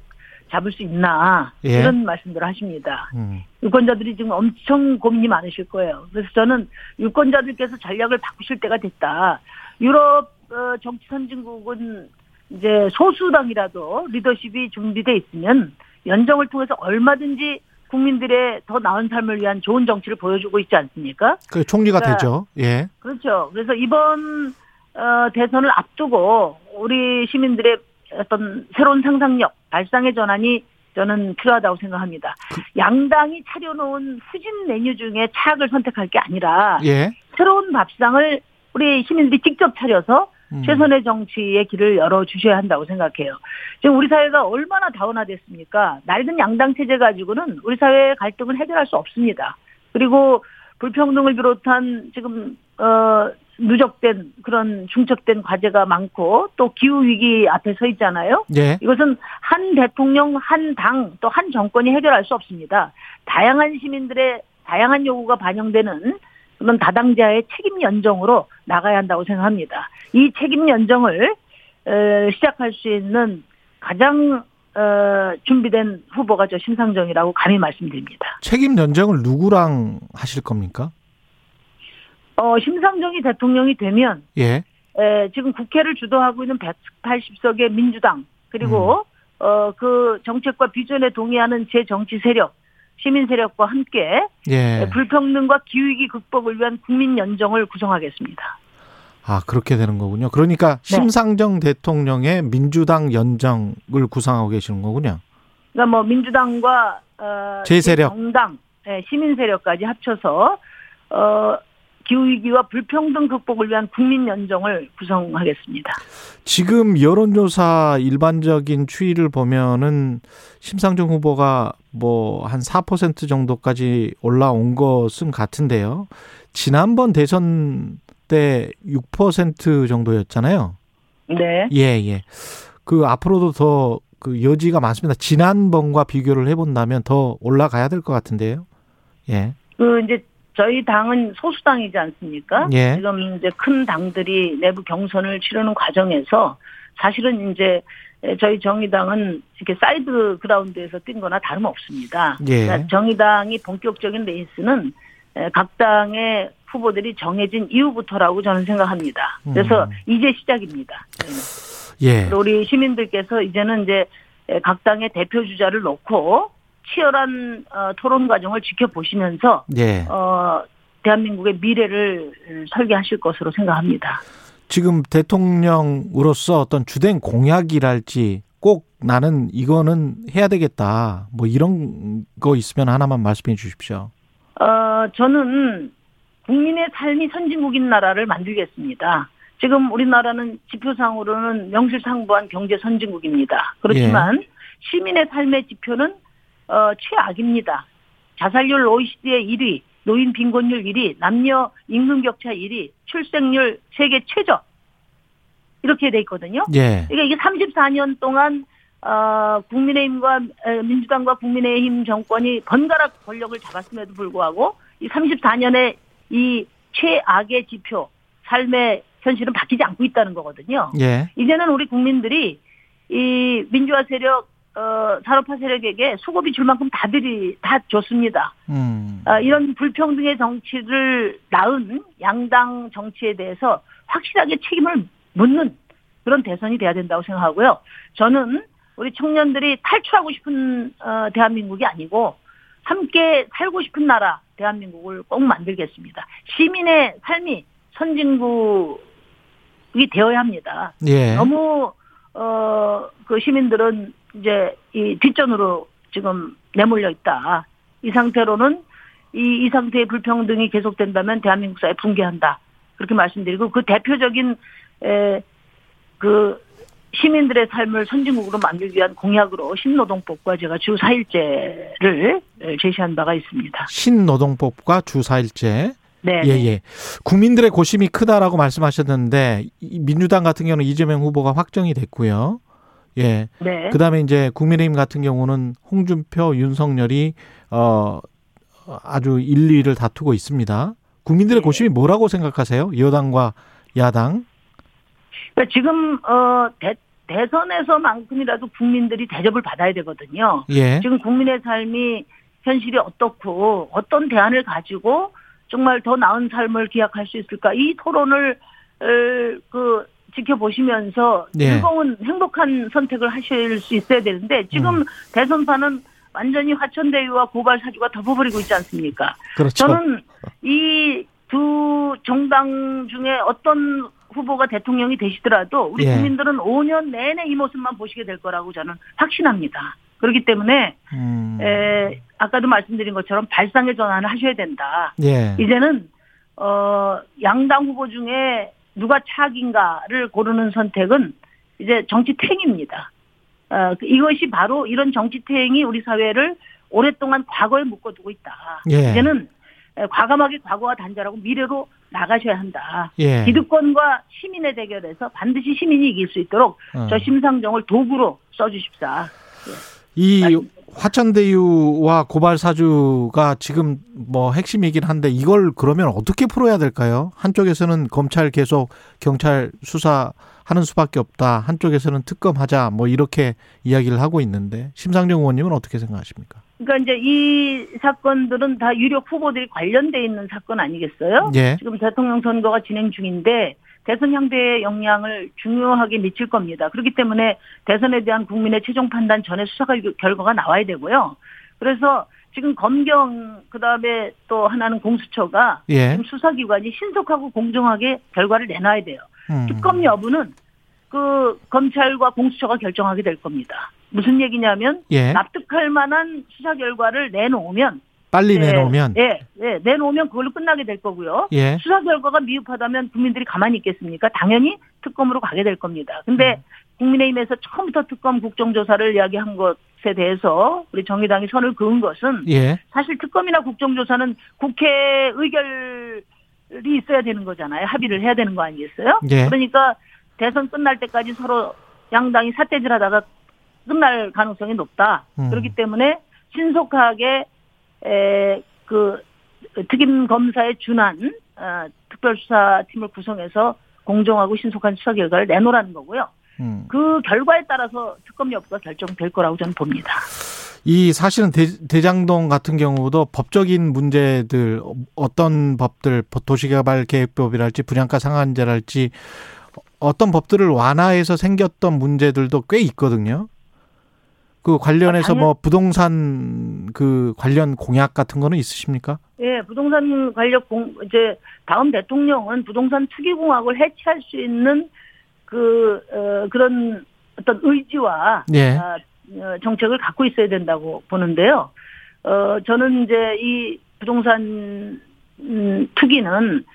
잡을 수 있나
예.
이런 말씀들을 하십니다.
음.
유권자들이 지금 엄청 고민이 많으실 거예요. 그래서 저는 유권자들께서 전략을 바꾸실 때가 됐다. 유럽 어, 정치 선진국은 이제 소수당이라도 리더십이 준비돼 있으면 연정을 통해서 얼마든지 국민들의 더 나은 삶을 위한 좋은 정치를 보여주고 있지 않습니까?
그 총리가
그러니까
되죠. 예.
그렇죠. 그래서 이번 어, 대선을 앞두고 우리 시민들의 어떤 새로운 상상력, 발상의 전환이 저는 필요하다고 생각합니다. 양당이 차려놓은 후진 메뉴 중에 차악을 선택할 게 아니라
예.
새로운 밥상을 우리 시민들이 직접 차려서
음.
최선의 정치의 길을 열어 주셔야 한다고 생각해요. 지금 우리 사회가 얼마나 다운화됐습니까? 낡은 양당 체제 가지고는 우리 사회의 갈등을 해결할 수 없습니다. 그리고 불평등을 비롯한 지금 어 누적된 그런 중첩된 과제가 많고 또 기후 위기 앞에 서 있잖아요.
예.
이것은 한 대통령, 한 당, 또 한 정권이 해결할 수 없습니다. 다양한 시민들의 다양한 요구가 반영되는 그런 다당자의 책임 연정으로 나가야 한다고 생각합니다. 이 책임 연정을 어, 시작할 수 있는 가장 어, 준비된 후보가 저 심상정이라고 감히 말씀드립니다.
책임 연정을 누구랑 하실 겁니까?
어, 심상정이 대통령이 되면
예.
에, 지금 국회를 주도하고 있는 180석의 민주당 그리고 어, 그 정책과 비전에 동의하는 제 정치 세력, 시민 세력과 함께
예.
불평등과 기후위기 극복을 위한 국민 연정을 구성하겠습니다.
아, 그렇게 되는 거군요. 그러니까
네.
심상정 대통령의 민주당 연정을 구상하고 계시는 거군요.
그러니까 뭐 민주당과 어,
제 세력.
정당, 예, 시민 세력까지 합쳐서 어, 기후위기와 불평등 극복을 위한 국민 연정을 구성하겠습니다.
지금 여론조사 일반적인 추이를 보면은 심상정 후보가 뭐 한 4% 정도까지 올라온 것은 같은데요. 지난번 대선 때 6% 정도였잖아요.
네.
예, 예. 그 앞으로도 더 그 여지가 많습니다. 지난번과 비교를 해본다면 더 올라가야 될 것 같은데요. 예.
그 이제 저희 당은 소수당이지 않습니까?
예.
지금 이제 큰 당들이 내부 경선을 치르는 과정에서 사실은 이제 저희 정의당은 이렇게 side ground에서 뛴 거나 다름없습니다.
예.
그러니까 정의당이 본격적인 레이스는 각 당의 후보들이 정해진 이후부터라고 저는 생각합니다. 그래서
음.
이제 시작입니다.
예.
우리 시민들께서 이제는 이제 각 당의 대표 주자를 놓고 치열한 어, 토론 과정을 지켜보시면서
예.
어, 대한민국의 미래를 설계하실 것으로 생각합니다.
지금 대통령으로서 어떤 주된 공약이랄지 꼭 나는 이거는 해야 되겠다. 뭐 이런 거 있으면 하나만 말씀해 주십시오.
어, 저는 국민의 삶이 선진국인 나라를 만들겠습니다. 지금 우리나라는 지표상으로는 명실상부한 경제 선진국입니다. 그렇지만 시민의 삶의 지표는 어, 최악입니다. 자살률 OECD의 1위, 노인 빈곤율 1위, 남녀 임금 격차 1위, 출생률 세계 최저 이렇게 돼 있거든요.
예.
그러니까 이게 34년 동안 어, 국민의힘과 에, 민주당과 국민의힘 정권이 번갈아 권력을 잡았음에도 불구하고 이 34년의 이 최악의 지표 삶의 현실은 바뀌지 않고 있다는 거거든요.
예.
이제는 우리 국민들이 이 민주화 세력 어, 산업화 세력에게 수고비 줄 만큼 다들이 다 줬습니다.
음.
아, 이런 불평등의 정치를 낳은 양당 정치에 대해서 확실하게 책임을 묻는 그런 대선이 돼야 된다고 생각하고요. 저는 우리 청년들이 탈출하고 싶은 어, 대한민국이 아니고 함께 살고 싶은 나라 대한민국을 꼭 만들겠습니다. 시민의 삶이 선진국이 되어야 합니다.
예.
너무 어 그 시민들은 이제 이 뒷전으로 지금 내몰려 있다. 이 상태로는 이, 이 상태의 불평등이 계속된다면 대한민국 사회 붕괴한다. 그렇게 말씀드리고 그 대표적인 에, 그 시민들의 삶을 선진국으로 만들기 위한 공약으로 신노동법과 제가 주 4일제를 제시한 바가 있습니다.
신노동법과 주 4일제.
네.
예, 예. 국민들의 고심이 크다라고 말씀하셨는데 이 민주당 같은 경우는 이재명 후보가 확정이 됐고요. 예.
네.
그다음에 이제 국민의힘 같은 경우는 홍준표, 윤석열이 어 아주 1, 2위를 다투고 있습니다. 국민들의
네.
고심이 뭐라고 생각하세요? 여당과 야당?
그러니까 지금 어 대, 대선에서만큼이라도 국민들이 대접을 받아야 되거든요.
예.
지금 국민의 삶이 현실이 어떻고 어떤 대안을 가지고 정말 더 나은 삶을 기약할 수 있을까 이 토론을 어, 그 지켜보시면서
예.
즐거운 행복한 선택을 하실 수 있어야 되는데 지금
음.
대선판은 완전히 화천대유와 고발 사주가 덮어버리고 있지 않습니까?
그렇죠.
저는 이 두 정당 중에 어떤 후보가 대통령이 되시더라도 우리
예.
국민들은 5년 내내 이 모습만 보시게 될 거라고 저는 확신합니다. 그렇기 때문에
음.
에, 아까도 말씀드린 것처럼 발상의 전환을 하셔야 된다.
예.
이제는 어 양당 후보 중에 누가 차악인가를 고르는 선택은 이제 정치 퇴행입니다. 어, 이것이 바로 이런 정치 퇴행이 우리 사회를 오랫동안 과거에 묶어두고 있다.
예.
이제는 에, 과감하게 과거와 단절하고 미래로 나가셔야 한다.
예.
기득권과 시민의 대결에서 반드시 시민이 이길 수 있도록
어.
저 심상정을 도구로 써주십사.
이
맞습니다.
화천대유와 고발 사주가 지금 뭐 핵심이긴 한데 이걸 그러면 어떻게 풀어야 될까요? 한쪽에서는 검찰 계속 경찰 수사하는 수밖에 없다. 한쪽에서는 특검하자. 뭐 이렇게 이야기를 하고 있는데 심상정 의원님은 어떻게 생각하십니까?
그러니까 이제 이 사건들은 다 유력 후보들이 관련돼 있는 사건 아니겠어요?
예.
지금 대통령 선거가 진행 중인데 대선 향대의 영향을 중요하게 미칠 겁니다. 그렇기 때문에 대선에 대한 국민의 최종 판단 전에 수사 결- 결과가 나와야 되고요. 그래서 지금 검경 그다음에 또 하나는 공수처가
예.
지금 수사기관이 신속하고 공정하게 결과를 내놔야 돼요.
음.
특검 여부는 그 검찰과 공수처가 결정하게 될 겁니다. 무슨 얘기냐면
예.
납득할 만한 수사 결과를 내놓으면
빨리
예,
내놓으면
예, 예, 내놓으면 그걸로 끝나게 될 거고요.
예.
수사 결과가 미흡하다면 국민들이 가만히 있겠습니까? 당연히 특검으로 가게 될 겁니다. 근데
음.
국민의힘에서 처음부터 특검 국정조사를 이야기한 것에 대해서 우리 정의당이 선을 그은 것은
예.
사실 특검이나 국정조사는 국회 의결이 있어야 되는 거잖아요. 합의를 해야 되는 거 아니겠어요?
예.
그러니까 대선 끝날 때까지 서로 양당이 사태질하다가 끝날 가능성이 높다.
음.
그렇기 때문에 신속하게 에, 그 특임 검사에 준한 어, 특별수사팀을 구성해서 공정하고 신속한 수사 결과를 내놓으라는 거고요.
음.
그 결과에 따라서 특검 여부가 결정될 거라고 저는 봅니다.
이 사실은 대, 장동 같은 경우도 법적인 문제들 어떤 법들 도시개발 계획법이랄지 분양가 상한제랄지 어떤 법들을 완화해서 생겼던 문제들도 꽤 있거든요. 그 관련해서
아,
뭐 부동산 그 관련 공약 같은 거는 있으십니까?
예, 부동산 관련 공, 이제 다음 대통령은 부동산 투기 공학을 해체할 수 있는 그, 어, 그런 어떤 의지와
예.
아, 어, 정책을 갖고 있어야 된다고 보는데요. 어, 저는 이제 이 부동산 음, 투기는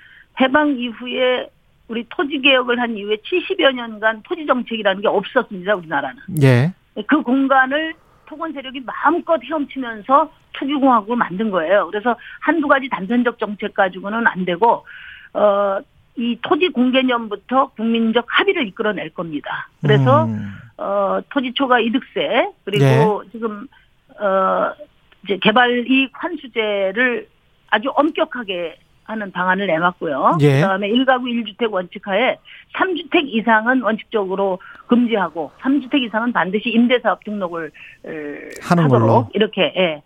해방 이후에 우리 토지 개혁을 한 이후에 70여 년간 토지 정책이라는 게 없었습니다, 우리나라는.
예.
그 공간을 토건 세력이 마음껏 헤엄치면서 투기공학으로 만든 거예요. 그래서 한두 가지 단편적 정책 가지고는 안 되고, 어, 이 토지 공개념부터 국민적 합의를 이끌어낼 겁니다. 그래서,
음.
어, 토지 초과 이득세, 그리고
네.
지금, 어, 이제 개발 이익 환수제를 아주 엄격하게 하는 방안을 내놨고요.
예.
그다음에 1가구 1주택 원칙하에 3주택 이상은 원칙적으로 금지하고 3주택 이상은 반드시 임대사업 등록을 어,
하는
하도록
걸로.
이렇게 예,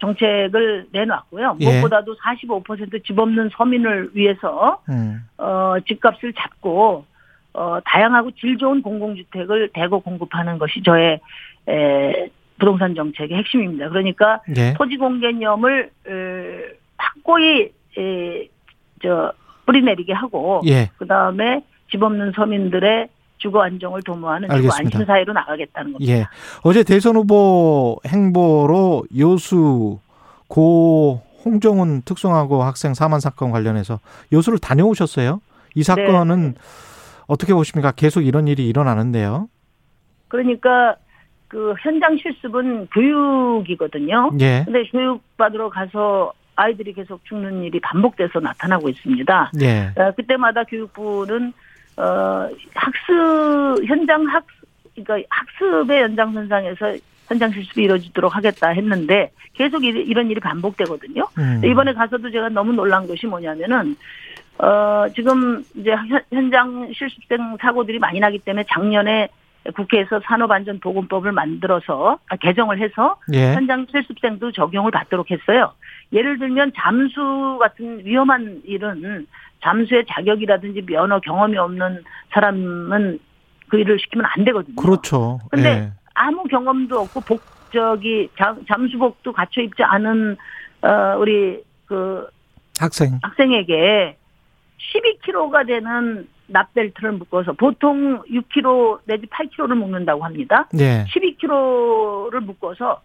정책을 내놨고요.
예.
무엇보다도 45%집 없는 서민을 위해서
음.
어, 집값을 잡고 어, 다양하고 질 좋은 공공주택을 대거 공급하는 것이 저의 에, 부동산 정책의 핵심입니다. 그러니까
예.
토지 공개념을 에, 확고히 에, 저 뿌리내리게 하고
예.
그 다음에 집 없는 서민들의 주거 안정을 도모하는 주거
알겠습니다.
안심 사회로 나가겠다는 겁니다.
예. 어제 대선 후보 행보로 요수 고 홍정훈 특성화고 학생 사망 사건 관련해서 요수를 다녀오셨어요. 이 사건은 어떻게 보십니까? 계속 이런 일이 일어나는데요.
그러니까 그 현장 실습은 교육이거든요.
예.
근데 교육 받으러 가서 아이들이 계속 죽는 일이 반복돼서 나타나고 있습니다.
예.
어, 그때마다 교육부는 어 학습 현장 학 그러니까 학습의 연장선상에서 현장 실습이 이루어지도록 하겠다 했는데 계속 이- 이런 일이 반복되거든요.
음.
이번에 가서도 제가 너무 놀란 것이 뭐냐면은 어 지금 이제 현- 현장 실습생 사고들이 많이 나기 때문에 작년에 국회에서 산업안전보건법을 만들어서 아, 개정을 해서
예.
현장 실습생도 적용을 받도록 했어요. 예를 들면 잠수 같은 위험한 일은 잠수의 자격이라든지 면허 경험이 없는 사람은 그 일을 시키면 안 되거든요.
그렇죠.
근데
예.
아무 경험도 없고 복 저기 잠, 잠수복도 갖춰 입지 않은 어 우리 그
학생.
학생에게 12kg가 되는 납벨트를 묶어서 보통 6kg 내지 8kg를 묶는다고 합니다.
예.
12kg를 묶어서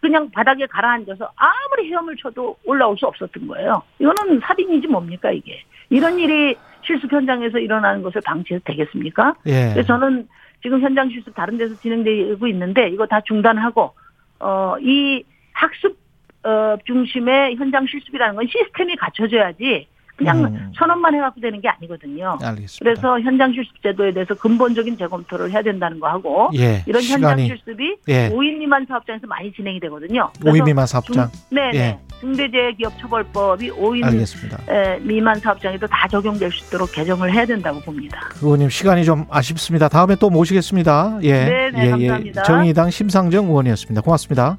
그냥 바닥에 가라앉아서 아무리 헤엄을 쳐도 올라올 수 없었던 거예요. 이거는 살인이지 뭡니까 이게. 이런 일이 실습 현장에서 일어나는 것을 방치해도 되겠습니까?
예.
그래서 저는 지금 현장 실습 다른 데서 진행되고 있는데 이거 다 중단하고 어 이 학습 어 중심의 현장 실습이라는 건 시스템이 갖춰져야지 그냥
음.
선언만 해갖고 되는 게 아니거든요.
알겠습니다.
그래서 현장 실습 제도에 대해서 근본적인 재검토를 해야 된다는 거 하고
예.
이런 현장 실습이
예.
5인 미만 사업장에서 많이 진행이 되거든요.
5인 미만 사업장.
네,
예.
네. 중대재해기업처벌법이 5인
알겠습니다.
에, 미만 사업장에도 다 적용될 수 있도록 개정을 해야 된다고 봅니다.
의원님 시간이 좀 아쉽습니다. 다음에 또 모시겠습니다. 예.
네, 네, 감사합니다.
정의당 심상정 의원이었습니다. 고맙습니다.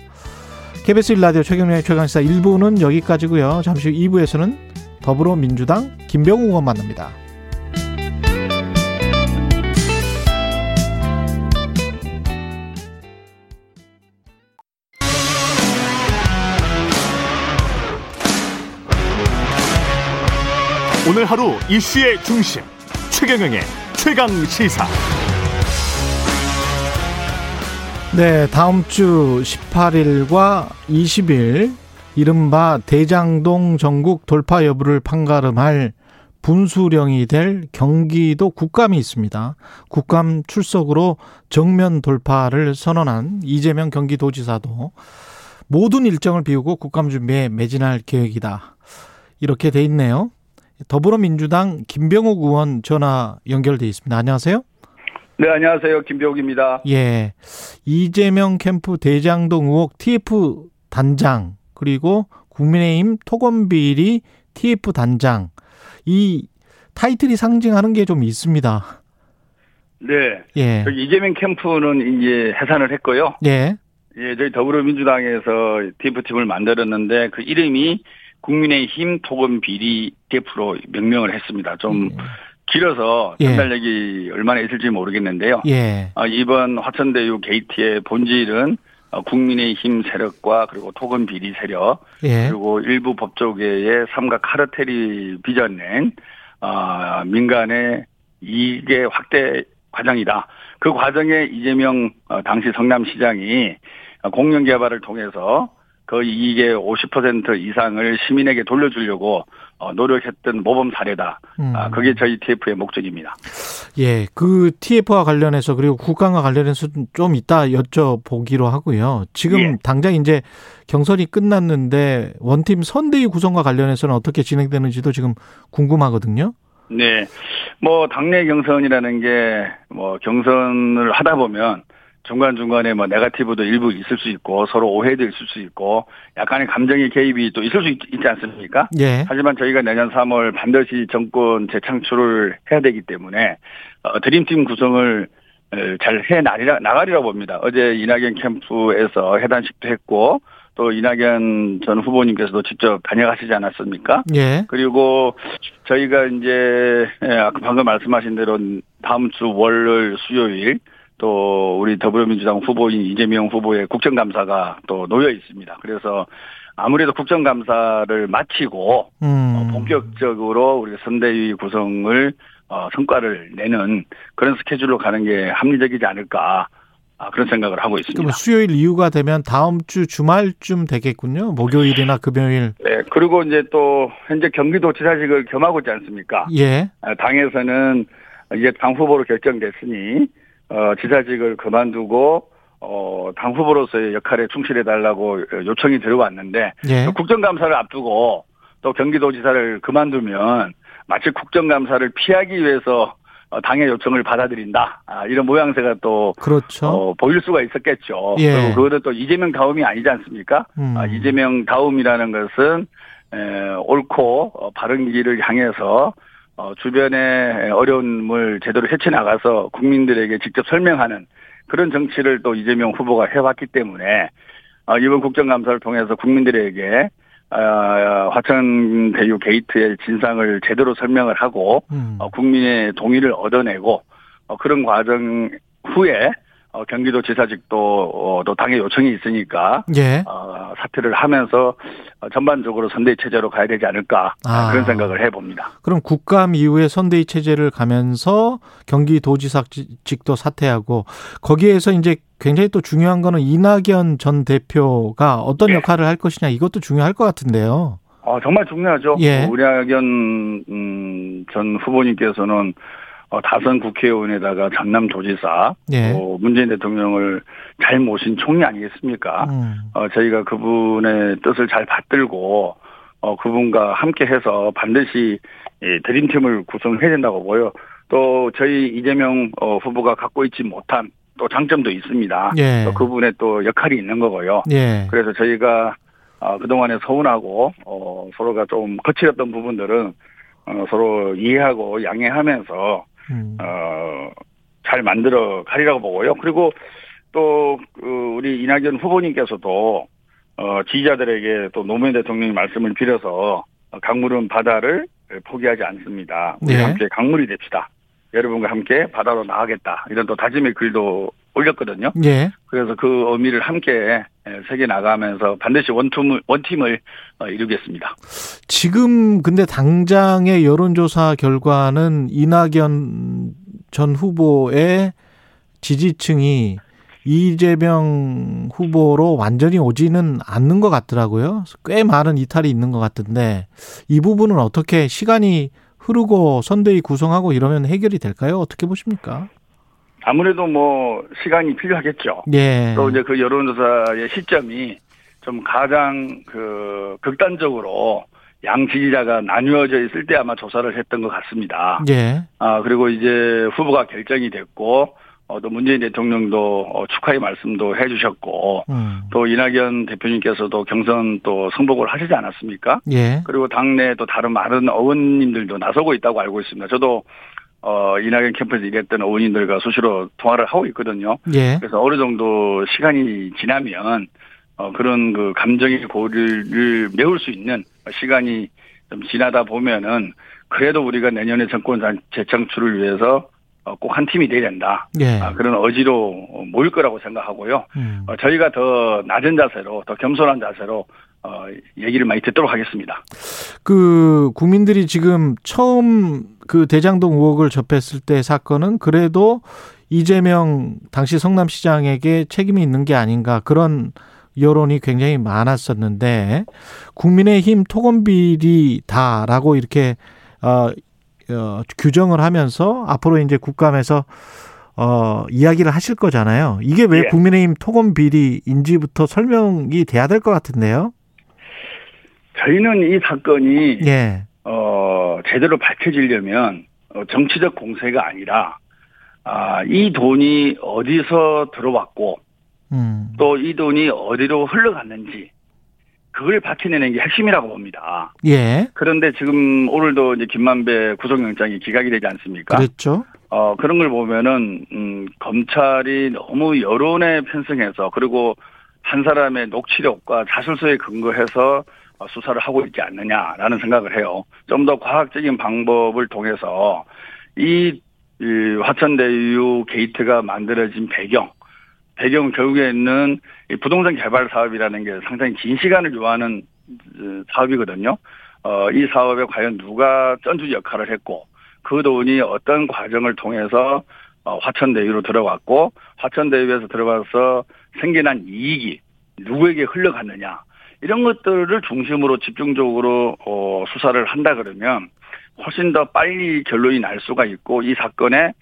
KBS 1라디오 최경련의 최강시사 1부는 여기까지고요. 잠시 후 2부에서는 더불어민주당 김병우 의원 만납니다.
오늘 하루 이슈의 중심 최경영의 최강 시사.
네, 다음 주 18일과 20일 이른바 대장동 전국 돌파 여부를 판가름할 분수령이 될 경기도 국감이 있습니다. 국감 출석으로 정면 돌파를 선언한 이재명 경기도지사도 모든 일정을 비우고 국감 준비에 매진할 계획이다. 이렇게 돼 있네요. 더불어민주당 김병욱 의원 전화 연결돼 있습니다. 안녕하세요.
네, 안녕하세요. 김병욱입니다.
예. 이재명 캠프 대장동 의혹 TF 단장, 그리고 국민의힘 토건비리 TF 단장. 이 타이틀이 상징하는 게 좀 있습니다.
네.
예.
저기 이재명 캠프는 이제 해산을 했고요.
예.
예, 저희 더불어민주당에서 TF팀을 만들었는데 그 이름이 국민의힘 토건 비리 TF로 명명을 했습니다. 좀 길어서
예.
전달력이 얼마나 있을지 모르겠는데요.
예.
아, 이번 화천대유 게이트의 본질은 어, 국민의힘 세력과 그리고 토건 비리 세력
예.
그리고 일부 법조계의 삼각 카르텔이 빚어낸 어, 민간의 이익의 확대 과정이다. 그 과정에 이재명 어, 당시 성남시장이 어, 공영 개발을 통해서 그 이익의 50% 이상을 시민에게 돌려주려고 어, 노력했던 모범 사례다.
음.
아, 그게 저희 TF의 목적입니다.
예, 그 TF와 관련해서 그리고 국감과 관련해서 좀 이따 여쭤보기로 하고요. 지금
예.
당장 이제 경선이 끝났는데 원팀 선대위 구성과 관련해서는 어떻게 진행되는지도 지금 궁금하거든요.
네. 뭐, 당내 경선이라는 게, 뭐, 경선을 하다 보면, 중간중간에 뭐, 네가티브도 일부 있을 수 있고, 서로 오해도 있을 수 있고, 약간의 감정의 개입이 또 있을 수 있, 지 않습니까?
예.
하지만 저희가 내년 3월 반드시 정권 재창출을 해야 되기 때문에, 어, 드림팀 구성을 에, 잘해 나가리라, 나가리라 봅니다. 어제 이낙연 캠프에서 해단식도 했고, 또 이낙연 전 후보님께서도 직접 다녀가시지 않았습니까?
예.
그리고 저희가 이제 예, 아까 방금 말씀하신 대로 다음 주 월요일 수요일 또 우리 더불어민주당 후보인 이재명 후보의 국정감사가 또 놓여 있습니다. 그래서 아무래도 국정감사를 마치고
음.
어, 본격적으로 우리 선대위 구성을 어, 성과를 내는 그런 스케줄로 가는 게 합리적이지 않을까 아, 그런 생각을 하고 있습니다.
그럼 수요일 이후가 되면 다음 주 주말쯤 되겠군요. 목요일이나 금요일.
네, 그리고 이제 또 현재 경기도지사직을 겸하고 있지 않습니까?
예.
아, 당에서는 이제 당 후보로 결정됐으니 어, 지사직을 그만두고 어, 당 후보로서의 역할에 충실해 달라고 요청이 들어왔는데
예.
국정감사를 앞두고 또 경기도지사를 그만두면 마치 국정감사를 피하기 위해서 어, 당의 요청을 받아들인다 아, 이런 모양새가 또
그렇죠.
어, 보일 수가 있었겠죠.
예.
그리고 그것은 또 이재명 다움이 아니지 않습니까?
음.
아, 이재명 다움이라는 것은 에, 옳고 어, 바른 길을 향해서 어, 주변의 어려움을 제대로 헤쳐나가서 국민들에게 직접 설명하는 그런 정치를 또 이재명 후보가 해왔기 때문에 어, 이번 국정감사를 통해서 국민들에게 어, 화천 대유 게이트의 진상을 제대로 설명을 하고
음.
어, 국민의 동의를 얻어내고 어, 그런 과정 후에 어, 경기도지사직도 어, 또 당의 요청이 있으니까
예.
어, 사퇴를 하면서 어, 전반적으로 선대위 체제로 가야 되지 않을까
아.
그런 생각을 해봅니다.
그럼 국감 이후에 선대위 체제를 가면서 경기도지사직도 사퇴하고 거기에서 이제 굉장히 또 중요한 거는 이낙연 전 대표가 어떤
네.
역할을 할 것이냐 이것도 중요할 것 같은데요.
어, 정말 중요하죠.
예.
우리 학연 음, 전 후보님께서는 어, 다선 국회의원에다가 전남도지사
예.
또 문재인 대통령을 잘 모신 총리 아니겠습니까?
음.
어, 저희가 그분의 뜻을 잘 받들고 어, 그분과 함께 해서 반드시 이 드림팀을 구성해야 된다고 보여. 또 저희 이재명 어, 후보가 갖고 있지 못한 또 장점도 있습니다.
예.
또 그분의 또 역할이 있는 거고요.
예.
그래서 저희가 어, 그동안에 서운하고 어, 서로가 좀 거칠었던 부분들은 어, 서로 이해하고 양해하면서
음.
어, 잘 만들어 가리라고 보고요. 그리고 또, 그, 우리 이낙연 후보님께서도, 어, 지지자들에게 또 노무현 대통령이 말씀을 빌어서 강물은 바다를 포기하지 않습니다. 우리
네.
함께 강물이 됩시다. 여러분과 함께 바다로 나가겠다. 이런 또 다짐의 글도 올렸거든요.
예.
그래서 그 의미를 함께 새겨 나가면서 반드시 원팀을, 원팀을 어, 이루겠습니다.
지금 근데 당장의 여론조사 결과는 이낙연 전 후보의 지지층이 이재명 후보로 완전히 오지는 않는 것 같더라고요. 꽤 많은 이탈이 있는 것 같은데 이 부분은 어떻게 시간이 흐르고 선대위 구성하고 이러면 해결이 될까요? 어떻게 보십니까?
아무래도 뭐 시간이 필요하겠죠.
예.
또 이제 그 여론조사의 시점이 좀 가장 그 극단적으로 양 지지자가 나뉘어져 있을 때 아마 조사를 했던 것 같습니다.
예.
아 그리고 이제 후보가 결정이 됐고 어, 또 문재인 대통령도 어, 축하의 말씀도 해주셨고
음.
또 이낙연 대표님께서도 경선 또 승복을 하시지 않았습니까?
예.
그리고 당내 또 다른 많은 어원님들도 나서고 있다고 알고 있습니다. 저도 어, 이낙연 캠프에서 일했던 어원님들과 수시로 통화를 하고 있거든요.
예.
그래서 어느 정도 시간이 지나면 어, 그런 그 감정의 고리를 메울 수 있는 시간이 좀 지나다 보면은 그래도 우리가 내년에 정권 재창출을 위해서 어, 꼭한 팀이 돼야 된다.
예.
아, 그런 의지로 모일 거라고 생각하고요.
음.
어, 저희가 더 낮은 자세로 더 겸손한 자세로 어, 얘기를 많이 듣도록 하겠습니다.
그 국민들이 지금 처음 그 대장동 의혹을 접했을 때 사건은 그래도 이재명 당시 성남시장에게 책임이 있는 게 아닌가 그런 여론이 굉장히 많았었는데 국민의힘 토건 비리다라고 이렇게 어, 어, 규정을 하면서 앞으로 이제 국감에서 어, 이야기를 하실 거잖아요. 이게 왜
예.
국민의힘 토건 비리인지부터 설명이 돼야 될 것 같은데요.
저희는 이 사건이
예.
어, 제대로 밝혀지려면 어, 정치적 공세가 아니라 아, 이 돈이 어디서 들어왔고
음.
또이 돈이 어디로 흘러갔는지 그걸 밝혀내는 게 핵심이라고 봅니다.
예.
그런데 지금 오늘도 이제 김만배 구속영장이 기각이 되지 않습니까?
그랬죠.
어, 그런 걸 보면은, 음, 검찰이 너무 여론에 편승해서, 그리고 한 사람의 녹취력과 자술서에 근거해서 어, 수사를 하고 있지 않느냐라는 생각을 해요. 좀 더 과학적인 방법을 통해서 이, 이 화천대유 게이트가 만들어진 배경, 배경 결국에는 이 부동산 개발 사업이라는 게 상당히 긴 시간을 요하는 어, 사업이거든요. 어, 이 사업에 과연 누가 전주 역할을 했고, 그 돈이 어떤 과정을 통해서 어, 화천대유로 들어갔고 화천대유에서 들어가서 생겨난 이익이 누구에게 흘러갔느냐 이런 것들을 중심으로 집중적으로 어, 수사를 한다 그러면 훨씬 더 빨리 결론이 날 수가 있고 이 사건의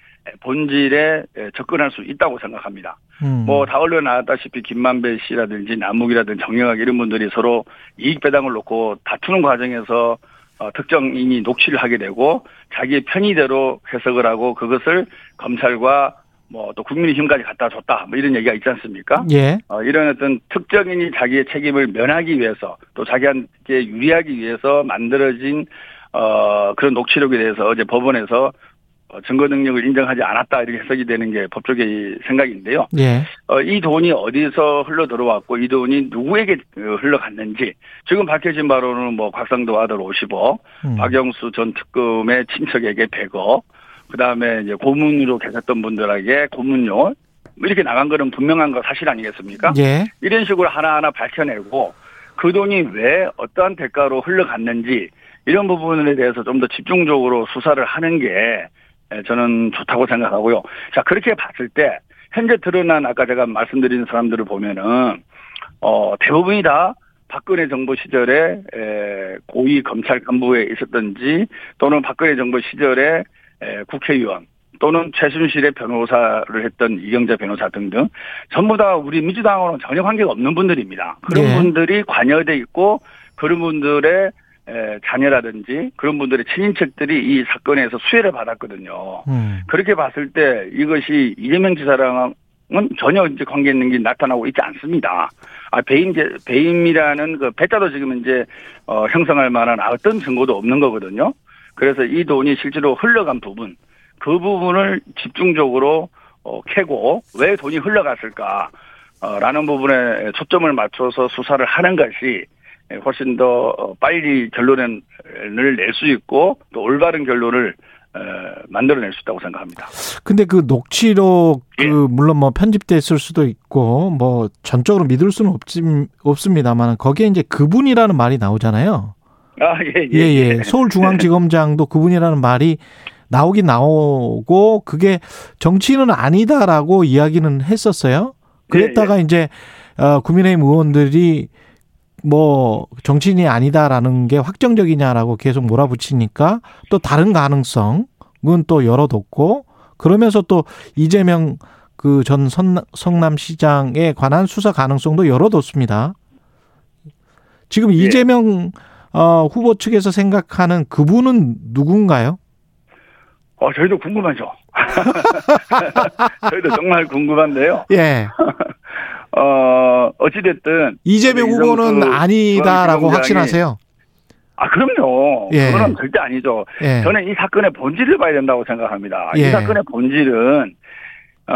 본질에 접근할 수 있다고 생각합니다.
음.
뭐다 언론에 나왔다시피 김만배 씨라든지 남욱이라든지 정영학 이런 분들이 서로 이익 배당을 놓고 다투는 과정에서 어, 특정인이 녹취를 하게 되고 자기의 편의대로 해석을 하고 그것을 검찰과 뭐 또 국민의힘까지 갖다 줬다 뭐 이런 얘기가 있지 않습니까?
예.
어, 이런 어떤 특정인이 자기의 책임을 면하기 위해서 또 자기한테 유리하기 위해서 만들어진 어, 그런 녹취록에 대해서 어제 법원에서 어, 증거 능력을 인정하지 않았다 이렇게 해석이 되는 게 법조계의 생각인데요.
예.
어, 이 돈이 어디서 흘러 들어왔고 이 돈이 누구에게 어, 흘러갔는지 지금 밝혀진 바로는 뭐 곽상도 아들 50억,
음.
박영수 전 특검의 친척에게 100억, 그 다음에 이제 고문으로 계셨던 분들에게 고문료 뭐 이렇게 나간 거는 분명한 거 사실 아니겠습니까?
예.
이런 식으로 하나하나 밝혀내고 그 돈이 왜 어떠한 대가로 흘러갔는지 이런 부분에 대해서 좀 더 집중적으로 수사를 하는 게 에, 저는 좋다고 생각하고요. 자 그렇게 봤을 때 현재 드러난 아까 제가 말씀드린 사람들을 보면은 어 대부분이 다 박근혜 정부 시절에 에, 고위 검찰 간부에 있었던지 또는 박근혜 정부 시절에 에, 국회의원 또는 최순실의 변호사를 했던 이경재 변호사 등등 전부 다 우리 민주당하고는 전혀 관계가 없는 분들입니다. 그런
네.
분들이 관여돼 있고 그런 분들의 에, 자녀라든지 그런 분들의 친인척들이 이 사건에서 수혜를 받았거든요.
음.
그렇게 봤을 때 이것이 이재명 지사랑 은 전혀 이제 관계 있는 게 나타나고 있지 않습니다. 아, 배임, 배임이라는 그 배자도 지금 이제, 어, 형성할 만한 어떤 증거도 없는 거거든요. 그래서 이 돈이 실제로 흘러간 부분, 그 부분을 집중적으로, 어, 캐고 왜 돈이 흘러갔을까, 어, 라는 부분에 초점을 맞춰서 수사를 하는 것이 훨씬 더 어, 빨리 결론을 낼 수 있고 또 올바른 결론을 에, 만들어낼 수 있다고 생각합니다.
근데 그 녹취록 그
예.
물론 뭐 편집됐을 수도 있고 뭐 전적으로 믿을 수는 없지, 없습니다만 거기에 이제 그분이라는 말이 나오잖아요.
아, 예,
예, 예. 서울중앙지검장도 그분이라는 말이 나오긴 나오고 그게 정치인은 아니다라고 이야기는 했었어요. 그랬다가 이제 어 국민의힘 의원들이 뭐 정치인이 아니다라는 게 확정적이냐라고 계속 몰아붙이니까 또 다른 가능성은 또 열어뒀고 그러면서 또 이재명 그 전 성남시장에 관한 수사 가능성도 열어뒀습니다. 지금
예.
이재명 어, 후보 측에서 생각하는 그분은 누군가요?
어, 저희도 궁금하죠. (laughs) 저희도 정말 궁금한데요.
예. (laughs)
어, 어찌됐든.
이재명 후보는 아니다라고 확신하세요?
아, 그럼요.
예.
그건 절대 아니죠.
예.
저는 이 사건의 본질을 봐야 된다고 생각합니다. 이
예.
사건의 본질은, 어,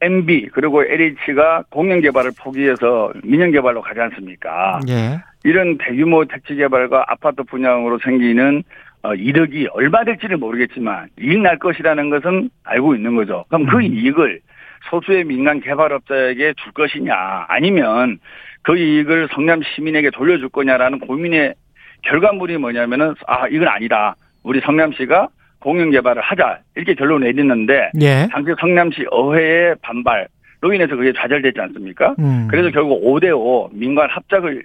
MB, 그리고 LH가 공영 개발을 포기해서 민영 개발로 가지 않습니까?
예.
이런 대규모 택지 개발과 아파트 분양으로 생기는 어, 이득이 얼마 될지는 모르겠지만 이익 날 것이라는 것은 알고 있는 거죠. 그럼 그
음.
이익을 소수의 민간 개발업자에게 줄 것이냐 아니면 그 이익을 성남 시민에게 돌려줄 거냐라는 고민의 결과물이 뭐냐면은 아 이건 아니다. 우리 성남시가 공영 개발을 하자 이렇게 결론을 내렸는데
예.
당시 성남시 의회의 반발로 인해서 그게 좌절됐지 않습니까?
음.
그래서 결국 5대5 민관 합작을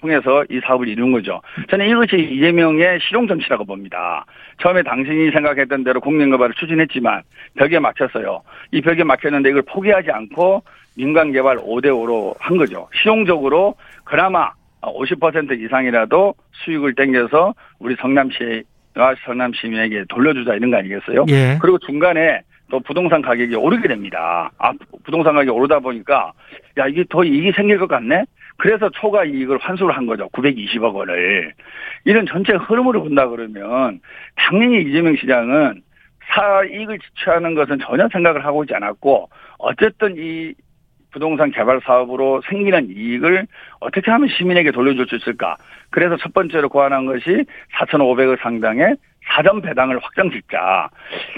통해서 이 사업을 이룬 거죠. 저는 이것이 이재명의 실용 정치라고 봅니다. 처음에 당신이 생각했던 대로 공명개발을 추진했지만 벽에 막혔어요. 이 벽에 막혔는데 이걸 포기하지 않고 민간 개발 5대5로 한 거죠. 실용적으로 그나마 50% 이상이라도 수익을 땡겨서 우리 성남시와 성남 시민에게 돌려주자 이런 거 아니겠어요?
예.
그리고 중간에 또 부동산 가격이 오르게 됩니다. 아, 부동산 가격이 오르다 보니까 야 이게 더 이익이 생길 것 같네. 그래서 초과 이익을 환수를 한 거죠. 920억 원을. 이런 전체 흐름으로 본다 그러면 당연히 이재명 시장은 사익을 지취하는 것은 전혀 생각을 하고 있지 않았고 어쨌든 이 부동산 개발 사업으로 생기는 이익을 어떻게 하면 시민에게 돌려줄 수 있을까. 그래서 첫 번째로 고안한 것이 4,500억 상당의 사전 배당을 확정 짓자.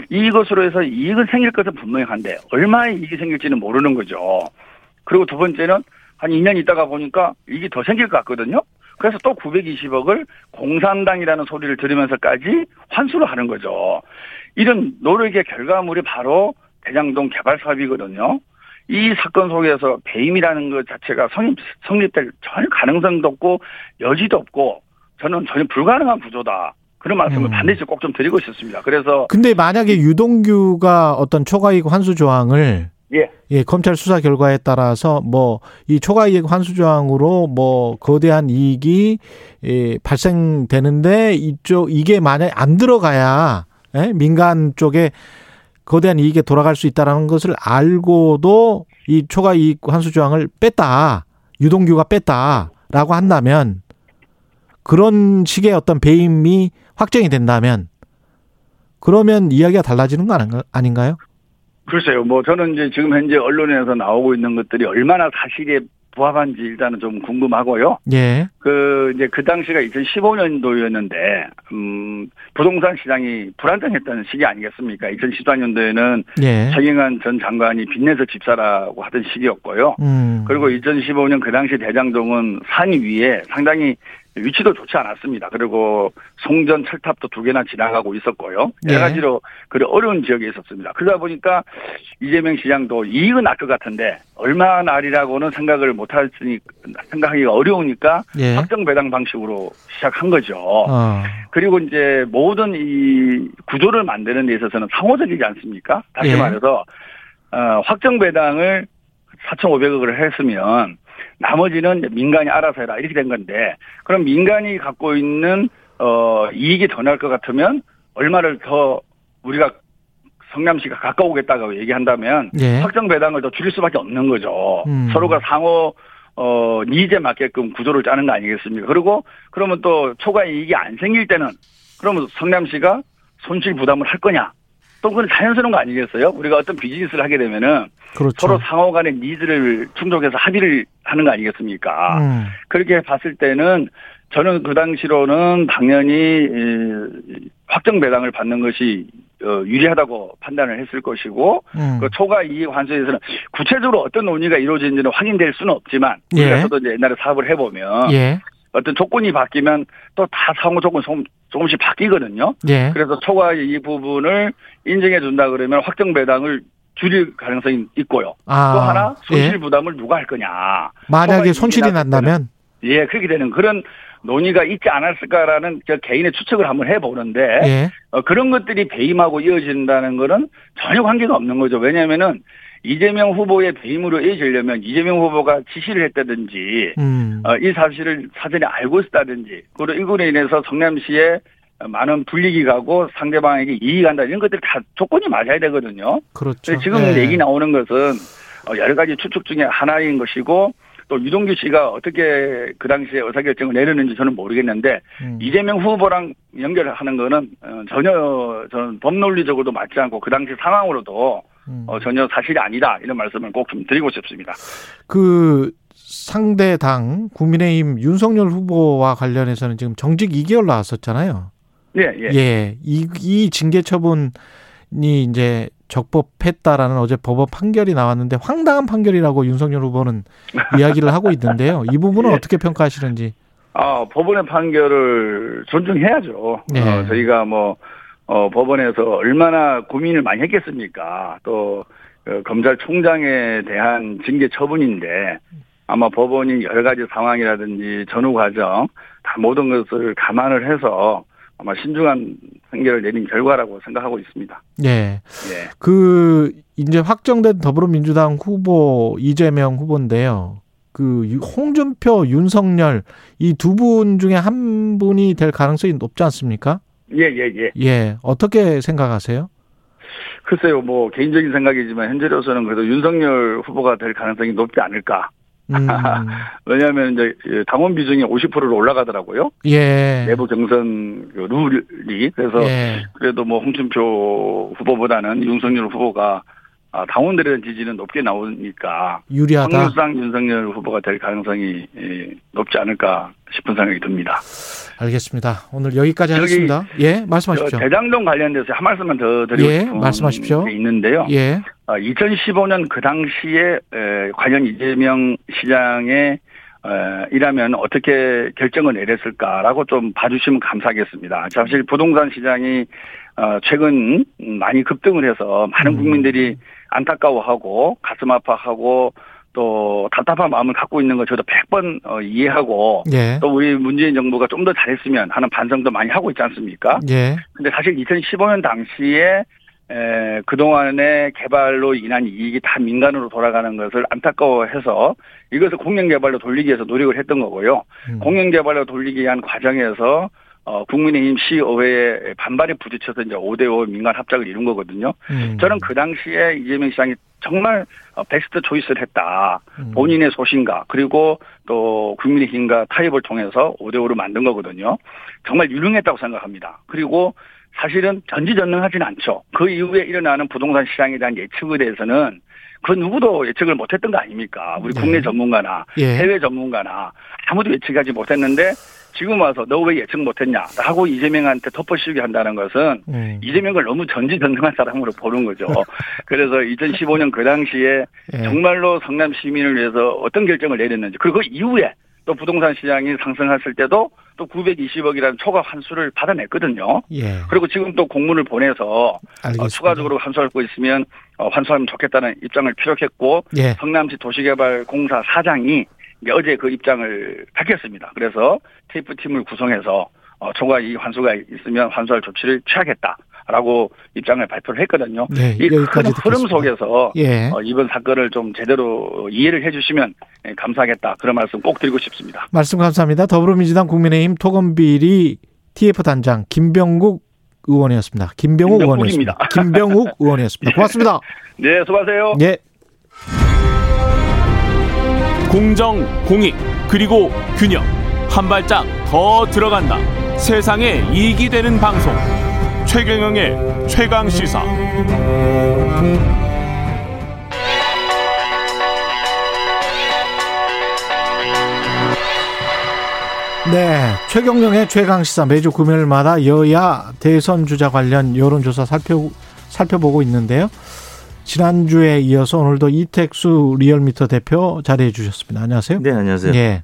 이것으로 해서 이익은 생길 것은 분명한데 얼마의 이익이 생길지는 모르는 거죠. 그리고 두 번째는 한 2년 있다가 보니까 이게 더 생길 것 같거든요. 그래서 또 920억을 공산당이라는 소리를 들으면서까지 환수를 하는 거죠. 이런 노력의 결과물이 바로 대장동 개발 사업이거든요. 이 사건 속에서 배임이라는 것 자체가 성립, 성립될 전혀 가능성도 없고 여지도 없고 저는 전혀 불가능한 구조다. 그런 말씀을
음.
반드시 꼭 좀 드리고 싶습니다. 그래서
근데 만약에 유동규가 어떤 초과이익 환수 조항을
예.
예, 검찰 수사 결과에 따라서 뭐 이 초과이익 환수 조항으로 뭐 거대한 이익이 예, 발생되는데 이쪽 이게 만약 안 들어가야 예? 민간 쪽에 거대한 이익에 돌아갈 수 있다라는 것을 알고도 이 초과 이익 환수 조항을 뺐다 유동규가 뺐다라고 한다면 그런 식의 어떤 배임이 확정이 된다면 그러면 이야기가 달라지는 거 아닌가- 아닌가요?
글쎄요, 뭐 저는 이제 지금 현재 언론에서 나오고 있는 것들이 얼마나 사실에 부합한지 일단은 좀 궁금하고요.
예.
그 이제 그 당시가 2015년도였는데 음 부동산 시장이 불안정했던 시기 아니겠습니까? 2014년도에는
예.
최경환 전 장관이 빚내서 집사라고 하던 시기였고요.
음.
그리고 2015년 그 당시 대장동은 산 위에 상당히 위치도 좋지 않았습니다. 그리고 송전 철탑도 두 개나 지나가고 있었고요.
예.
여러 가지로 그 어려운 지역에 있었습니다. 그러다 보니까 이재명 시장도 이익은 날 것 같은데 얼마 날이라고는 생각을 못하니 생각하기가 어려우니까
예.
확정 배당 방식으로 시작한 거죠.
어.
그리고 이제 모든 이 구조를 만드는 데 있어서는 상호적이지 않습니까? 다시
예.
말해서 어, 확정 배당을 4,500억을 했으면 나머지는 민간이 알아서 해라 이렇게 된 건데 그럼 민간이 갖고 있는 어 이익이 더 날 것 같으면 얼마를 더 우리가 성남시가 가져가겠다고 얘기한다면
예.
확정 배당을 더 줄일 수밖에 없는 거죠.
음.
서로가 상호 어 needs에 맞게끔 구조를 짜는 거 아니겠습니까? 그리고 그러면 또 초과 이익이 안 생길 때는 그러면 성남시가 손실 부담을 할 거냐? 또 그건 자연스러운 거 아니겠어요? 우리가 어떤 비즈니스를 하게 되면은
그렇죠.
서로 상호 간의 needs를 충족해서 합의를 하는 거 아니겠습니까?
음.
그렇게 봤을 때는 저는 그 당시로는 당연히 이, 확정 배당을 받는 것이 어, 유리하다고 판단을 했을 것이고
음.
그 초과 이익 환수에서는 구체적으로 어떤 논의가 이루어진지는 확인될 수는 없지만
예.
우리가 저도 이제 옛날에 사업을 해보면
예.
어떤 조건이 바뀌면 또 다 상호 조건 조금- 조금씩 바뀌거든요.
예.
그래서 초과 이 부분을 인정해 준다 그러면 확정 배당을 줄일 가능성이 있고요.
아.
또 하나 손실
예.
부담을 누가 할 거냐.
만약에 손실이 난다면
예, 그렇게 되는 그런 논의가 있지 않았을까라는 저 개인의 추측을 한번 해보는데
예.
어, 그런 것들이 배임하고 이어진다는 거는 전혀 관계가 없는 거죠. 왜냐하면은 이재명 후보의 배임으로 이어지려면 이재명 후보가 지시를 했다든지
음.
어, 이 사실을 사전에 알고 있었다든지 그리고 이거로 인해서 성남시에 많은 불이익이 가고 상대방에게 이익이 간다 이런 것들이 다 조건이 맞아야 되거든요.
그렇죠.
지금
예.
얘기 나오는 것은 어, 여러 가지 추측 중에 하나인 것이고 또 유동규 씨가 어떻게 그 당시에 의사결정을 내렸는지 저는 모르겠는데
음.
이재명 후보랑 연결하는 거는 어, 전혀 저는 법논리적으로도 맞지 않고 그 당시 상황으로도
음.
어, 전혀 사실이 아니다 이런 말씀을 꼭 좀 드리고 싶습니다.
그 상대 당 국민의힘 윤석열 후보와 관련해서는 지금 정직 2개월 나왔었잖아요.
예, 예.
예. 이, 이 징계 처분이 이제 적법했다라는 어제 법원 판결이 나왔는데 황당한 판결이라고 윤석열 후보는 (laughs) 이야기를 하고 있는데요. 이 부분은
예.
어떻게 평가하시는지.
아, 법원의 판결을 존중해야죠.
네.
어, 저희가 뭐, 어, 법원에서 얼마나 고민을 많이 했겠습니까? 또, 어, 검찰총장에 대한 징계 처분인데, 아마 법원이 여러 가지 상황이라든지 전후 과정, 다 모든 것을 감안을 해서 아마 신중한 판결을 내린 결과라고 생각하고 있습니다.
예.
예.
그 이제 확정된 더불어민주당 후보 이재명 후보인데요. 그 유- 홍준표, 윤석열 이 두 분 중에 한 분이 될 가능성이 높지 않습니까?
예, 예, 예.
예. 어떻게 생각하세요?
글쎄요, 뭐, 개인적인 생각이지만, 현재로서는 그래도 윤석열 후보가 될 가능성이 높지 않을까.
음, (laughs)
왜냐하면 이제 예, 당원 비중이 50%로 올라가더라고요.
예.
내부 경선 그 룰이 그래서
예.
그래도 뭐 홍준표 후보보다는 윤석열 후보가 아, 당원들의 지지는 높게 나오니까
유리하다.
확률상 윤석열 후보가 될 가능성이 예, 높지 않을까 싶은 생각이 듭니다.
알겠습니다. 오늘 여기까지 하겠습니다. 예,
저
말씀하십시오.
대장동 관련돼서 한 말씀만 더 드리고
예, 말씀하십시오.
게 있는데요.
예.
2015년 그 당시에 에, 과연 이재명 시장의 에, 이라면 어떻게 결정을 내렸을까라고 좀 봐주시면 감사하겠습니다. 사실 부동산 시장이 어, 최근 많이 급등을 해서 많은
음.
국민들이 안타까워하고 가슴 아파하고 또 답답한 마음을 갖고 있는 거 저도 100번 어, 이해하고
예.
또 우리 문재인 정부가 좀 더 잘했으면 하는 반성도 많이 하고 있지 않습니까?
예.
근데 사실 2015년 당시에 에, 그동안의 개발로 인한 이익이 다 민간으로 돌아가는 것을 안타까워해서 이것을 공영개발로 돌리기 위해서 노력을 했던 거고요.
음.
공영개발로 돌리기 위한 과정에서 어, 국민의힘 시의회에 반발에 부딪혀서 이제 5대5 민간 합작을 이룬 거거든요.
음.
저는 그 당시에 이재명 시장이 정말 어, 베스트 초이스를 했다.
음.
본인의 소신과 그리고 또 국민의힘과 타협을 통해서 5대5로 만든 거거든요. 정말 유능했다고 생각합니다. 그리고 사실은 전지전능하지는 않죠. 그 이후에 일어나는 부동산 시장에 대한 예측에 대해서는 그 누구도 예측을 못했던 거 아닙니까? 우리
네.
국내 전문가나
예.
해외 전문가나 아무도 예측하지 못했는데 지금 와서 너 왜 예측 못했냐 하고 이재명한테 덮어씌우게 한다는 것은
음.
이재명을 너무 전지전능한 사람으로 보는 거죠. (laughs) 그래서 2015년 그 당시에
예.
정말로 성남 시민을 위해서 어떤 결정을 내렸는지 그리고 그 이후에 또 부동산 시장이 상승했을 때도 또 920억이라는 초과 환수를 받아냈거든요.
예.
그리고 지금 또 공문을 보내서. 어, 추가적으로 환수할 거 있으면 어, 환수하면 좋겠다는 입장을 피력했고
예.
성남시 도시개발공사 사장이 어제 그 입장을 밝혔습니다. 그래서 테이프 팀을 구성해서 어, 초과 이 환수가 있으면 환수할 조치를 취하겠다라고 입장을 발표를 했거든요.
네,
이큰
여기까지
흐름. 속에서
예.
어, 이번 사건을 좀 제대로 이해를 해주시면 예, 감사하겠다 그런 말씀 꼭 드리고 싶습니다.
말씀 감사합니다. 더불어민주당 국민의힘 토건비리 TF 단장 김병국 의원이었습니다. 김병욱.
김병국입니다.
김병욱 의원이었습니다. (laughs) 고맙습니다.
네, 수고하세요.
예.
공정, 공익, 그리고 균형. 한 발짝 더 들어간다. 세상에 이익이 되는 방송. 최경영의 최강 시사.
네. 최경령의 최강 시사 매주 금요일마다 여야 대선 주자 관련 여론조사 살펴, 살펴보고 있는데요. 지난주에 이어서 오늘도 이택수 리얼미터 대표 자리해 주셨습니다. 안녕하세요.
네, 안녕하세요.
예.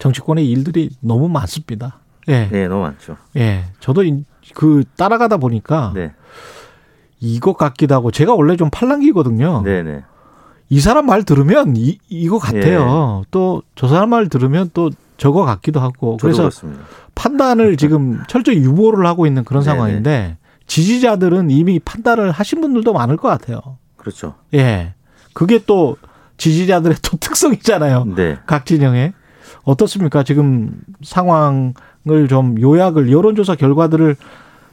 정치권의 일들이 너무 많습니다. 예.
네, 너무 많죠.
예. 저도 이- 그 따라가다 보니까
네,
이것 같기도 하고 제가 원래 좀 팔랑기거든요.
네, 네.
이 사람 말 들으면 이, 이거 같아요. 또저 사람 말 들으면 또 저거 같기도 하고. 그래서
그렇습니다.
판단을 지금 철저히 유보를 하고 있는 그런
네네.
상황인데 지지자들은 이미 판단을 하신 분들도 많을 것 같아요.
그렇죠.
예. 그게 또 지지자들의 또 특성이잖아요.
네.
각 진영에. 어떻습니까? 지금 상황을 좀 요약을 여론조사 결과들을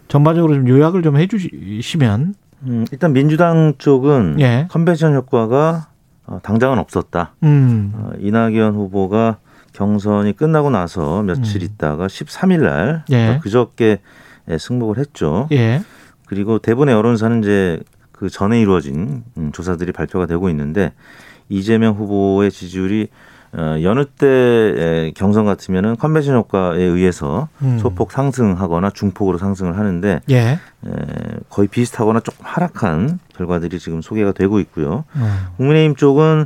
전반적으로 좀 요약을 좀 해 주시면
음, 일단 민주당 쪽은
예.
컨벤션 효과가 어, 당장은 없었다.
음.
어, 이낙연 후보가 경선이 끝나고 나서 며칠
음.
있다가 13일 날
예.
그저께 예, 승복을 했죠.
예.
그리고 대부분의 여론사는 이제 그 전에 이루어진 음, 조사들이 발표가 되고 있는데 이재명 후보의 지지율이 어, 여느 때 에, 경선 같으면은 컨벤션 효과에 의해서
음.
소폭 상승하거나 중폭으로 상승을 하는데
예.
에, 거의 비슷하거나 조금 하락한 결과들이 지금 소개가 되고 있고요.
음.
국민의힘 쪽은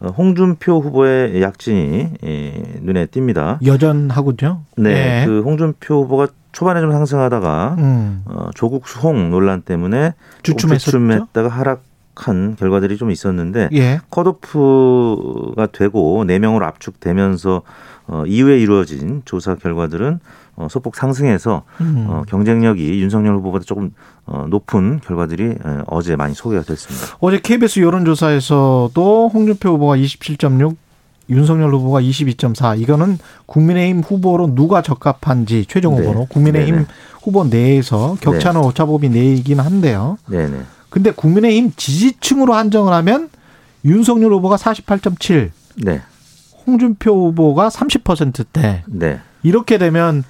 어, 홍준표 후보의 약진이 예, 눈에 띕니다.
여전하군요.
네,
예.
그 홍준표 후보가 초반에 좀 상승하다가
음.
어, 조국 수홍 논란 때문에
주춤했었죠.
주춤했다가 하락한 결과들이 좀 있었는데
예.
컷오프가 되고 네명으로 압축되면서 어, 이후에 이루어진 조사 결과들은 어, 소폭 상승해서
음.
어, 경쟁력이 윤석열 후보보다 조금 어, 높은 결과들이 에, 어제 많이 소개가 됐습니다.
어제 KBS 여론조사에서도 홍준표 후보가 27.6, 윤석열 후보가 22.4. 이거는 국민의힘 후보로 누가 적합한지 최종
네.
후보로 국민의힘
네네.
후보 내에서 격차는 오차범위 내이긴 한데요.
네네.
근데 국민의힘 지지층으로 한정을 하면 윤석열 후보가 48.7,
네.
홍준표 후보가 30%대.
네.
이렇게 되면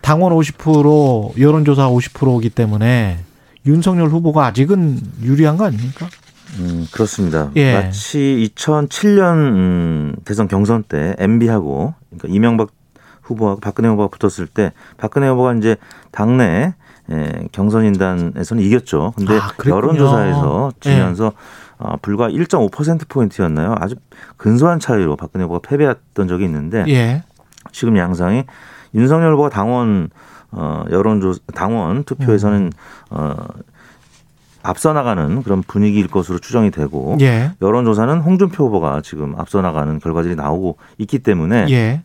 당원 50% 여론조사 50%이기 때문에 윤석열 후보가 아직은 유리한 거 아닙니까?
음, 그렇습니다.
예.
마치 2007년 음, 대선 경선 때 MB하고 그러니까 이명박 후보하고 박근혜 후보가 붙었을 때 박근혜 후보가 이제 당내 예, 경선인단에서는 이겼죠. 근데
아.
여론조사에서
예.
지면서 어, 불과 1.5% 포인트였나요? 아주 근소한 차이로 박근혜 후보가 패배했던 적이 있는데
예.
지금 양상이 윤석열 후보가 당원 어 여론조 당원 투표에서는
음.
어 앞서 나가는 그런 분위기일 것으로 추정이 되고
예.
여론조사는 홍준표 후보가 지금 앞서 나가는 결과들이 나오고 있기 때문에
예.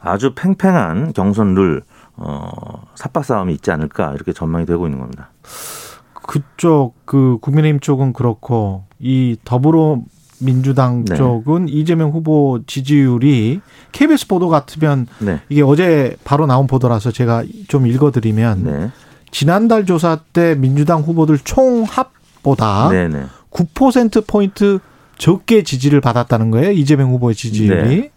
아주 팽팽한 경선 룰 어, 삽박 싸움이 있지 않을까 이렇게 전망이 되고 있는 겁니다.
그쪽 그 국민의힘 쪽은 그렇고 이 더불어 민주당
네.
쪽은 이재명 후보 지지율이 KBS 보도 같으면
네,
이게 어제 바로 나온 보도라서 제가 좀 읽어드리면
네,
지난달 조사 때 민주당 후보들 총 합보다
네, 네,
9% 포인트 적게 지지를 받았다는 거예요 이재명 후보의 지지율이.
네.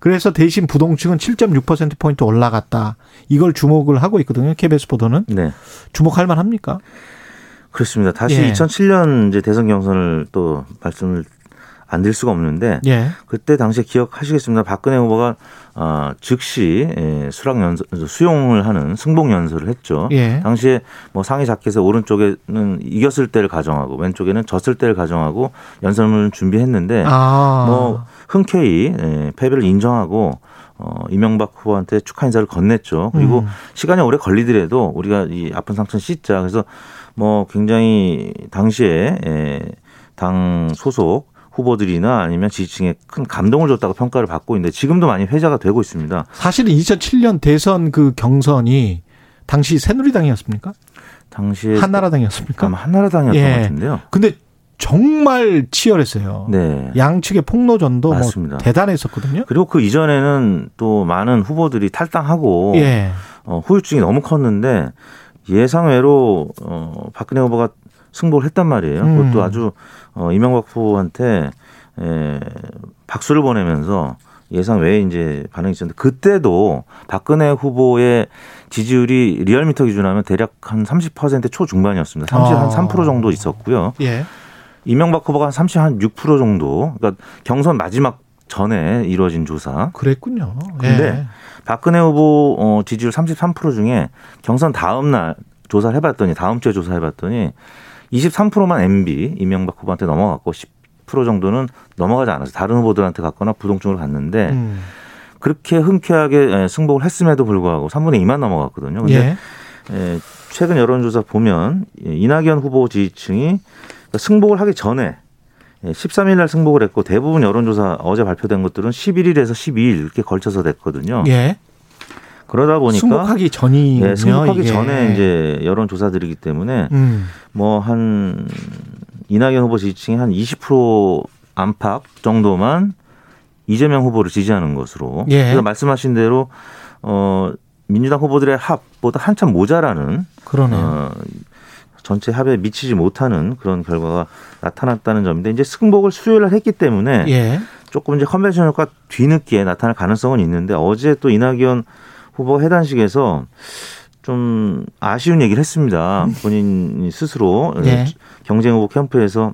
그래서 대신 부동층은 7.6% 포인트 올라갔다. 이걸 주목을 하고 있거든요. KBS 보도는
네.
주목할 만합니까?
그렇습니다. 다시
예.
2007년 이제 대선 경선을 또 말씀을 안 드릴 수가 없는데
예.
그때 당시에 기억하시겠습니다. 박근혜 후보가 어, 즉시 예, 수락 연설 수용을 하는 승복 연설을 했죠.
예.
당시에 뭐 상위 자켓의 오른쪽에는 이겼을 때를 가정하고 왼쪽에는 졌을 때를 가정하고 연설문을 준비했는데
아.
뭐 흔쾌히 예, 패배를 인정하고 어, 이명박 후보한테 축하 인사를 건넸죠. 그리고
음.
시간이 오래 걸리더라도 우리가 이 아픈 상처는 씻자. 그래서 뭐 굉장히 당시에 예, 당 소속 후보들이나 아니면 지지층에 큰 감동을 줬다고 평가를 받고 있는데 지금도 많이 회자가 되고 있습니다.
사실은 2007년 대선 그 경선이 당시 새누리당이었습니까?
당시에
한나라당이었습니까?
아마 한나라당이었던
예.
것 같은데요.
근데 정말 치열했어요.
네.
양측의 폭로전도 뭐
맞습니다.
대단했었거든요.
그리고 그 이전에는 또 많은 후보들이 탈당하고
예.
어, 후유증이 너무 컸는데 예상외로 어, 박근혜 후보가 승복을 했단 말이에요.
음.
그것도 아주 어, 이명박 후보한테 에, 박수를 보내면서 예상 외에 이제 반응이 있었는데 그때도 박근혜 후보의 지지율이 리얼미터 기준하면 대략 한 30% 초중반이었습니다. 30,
아.
한3% 정도 있었고요.
예.
이명박 후보가 한 30, 한6% 정도. 그러니까 경선 마지막 전에 이루어진 조사.
그랬군요.
근데
예.
박근혜 후보 어, 지지율 33% 중에 경선 다음 날 조사를 해봤더니 다음 주에 조사해봤더니 23%만 MB 이명박 후보한테 넘어갔고 10% 정도는 넘어가지 않아서 다른 후보들한테 갔거나 부동층으로 갔는데
음.
그렇게 흔쾌하게 예, 승복을 했음에도 불구하고 3분의 2만 넘어갔거든요. 근데
예.
예, 최근 여론조사 보면 예, 이낙연 후보 지지층이 승복을 하기 전에 예, 13일 날 승복을 했고 대부분 여론조사 어제 발표된 것들은 11일에서 12일 이렇게 걸쳐서 됐거든요.
예.
그러다 보니까
승복하기 전이군요.
예, 승복하기
이게.
전에 이제 여론 조사들이기 때문에
음.
뭐한 이낙연 후보 지지층이 한20% 안팎 정도만 이재명 후보를 지지하는 것으로.
예.
그래서 말씀하신 대로 어 민주당 후보들의 합보다 한참 모자라는
그러네요.
어, 전체 합에 미치지 못하는 그런 결과가 나타났다는 점인데 이제 승복을 수요일 날 했기 때문에
예.
조금 이제 컨벤션 효과 뒤늦게 나타날 가능성은 있는데 어제 또 이낙연 후보가 해단식에서 좀 아쉬운 얘기를 했습니다. 본인 스스로
네.
경쟁 후보 캠프에서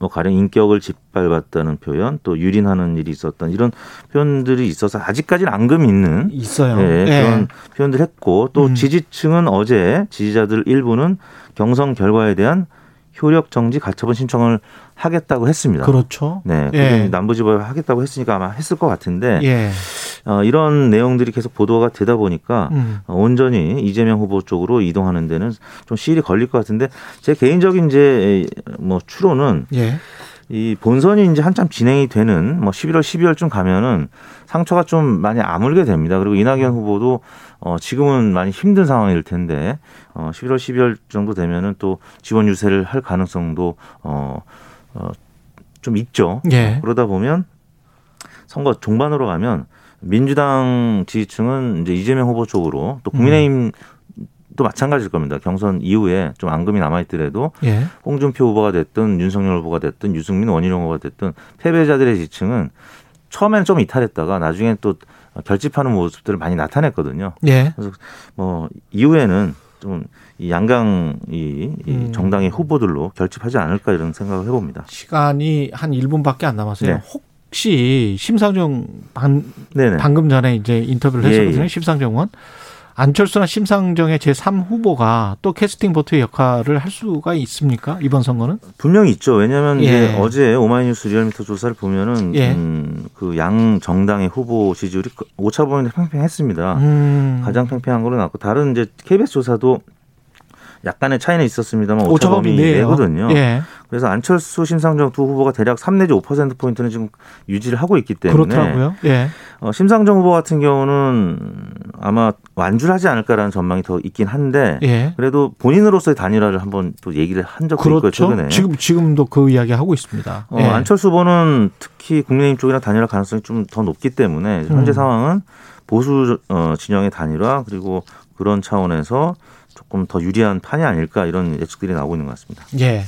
뭐 가령 인격을 짓밟았다는 표현, 또 유린하는 일이 있었던 이런 표현들이 있어서 아직까지는 앙금 있는
있어요.
예,
예.
그런 표현들 했고 또
음.
지지층은 어제 지지자들 일부는 경선 결과에 대한 효력 정지 가처분 신청을 하겠다고 했습니다.
그렇죠.
네,
예.
그게 남부지법에 하겠다고 했으니까 아마 했을 것 같은데
예.
어, 이런 내용들이 계속 보도가 되다 보니까
음.
어, 온전히 이재명 후보 쪽으로 이동하는 데는 좀 시일이 걸릴 것 같은데 제 개인적인 이제 뭐 추론은
예.
이 본선이 이제 한참 진행이 되는 뭐 11월, 12월쯤 가면은 상처가 좀 많이 아물게 됩니다. 그리고 이낙연 후보도 어 지금은 많이 힘든 상황일 텐데 어 11월, 12월 정도 되면은 또 지원 유세를 할 가능성도 어, 어 좀 있죠.
예.
그러다 보면 선거 종반으로 가면 민주당 지지층은 이제 이재명 후보 쪽으로 또 국민의힘 도 마찬가지일 겁니다. 경선 이후에 좀 앙금이 남아있더라도
예.
홍준표 후보가 됐든 윤석열 후보가 됐든 유승민 원희룡 후보가 됐든 패배자들의 지층은 처음에는 좀 이탈했다가 나중에 또 결집하는 모습들을 많이 나타냈거든요.
예.
뭐 이후에는 좀이 양강 이, 이
음.
정당의 후보들로 결집하지 않을까 이런 생각을 해봅니다.
시간이 한 1분밖에 안 남았어요.
네.
혹시 심상정 방,
네네.
방금 전에 이제 인터뷰를
예,
했었거든요.
예.
심상정 의원. 안철수나 심상정의 제3 후보가 또 캐스팅 보트의 역할을 할 수가 있습니까? 이번 선거는?
분명히 있죠. 왜냐하면
예.
이제 어제 오마이뉴스 리얼미터 조사를 보면은
예.
음, 그 양 정당의 후보 지지율이 오차 범위에 팽팽했습니다.
음.
가장 팽팽한 걸로 나왔고 다른 이제 KBS 조사도 약간의 차이는 있었습니다만
오차
오차 범위
범위 내에요.
내거든요.
예.
그래서 안철수, 심상정 두 후보가 대략 3 내지 5% 포인트는 지금 유지를 하고 있기 때문에
그렇더라고요. 예.
어, 심상정 후보 같은 경우는 아마 완주를 하지 않을까라는 전망이 더 있긴 한데
예.
그래도 본인으로서의 단일화를 한번 또 얘기를 한 적도 있고
그렇죠.
최근에
지금 지금도 그 이야기 하고 있습니다.
어,
예.
안철수 후보는 특히 국민의힘 쪽이랑 단일화 가능성이 좀 더 높기 때문에 현재
음.
상황은 보수 어, 진영의 단일화 그리고 그런 차원에서 조금 더 유리한 판이 아닐까 이런 예측들이 나오고 있는 것 같습니다.
예.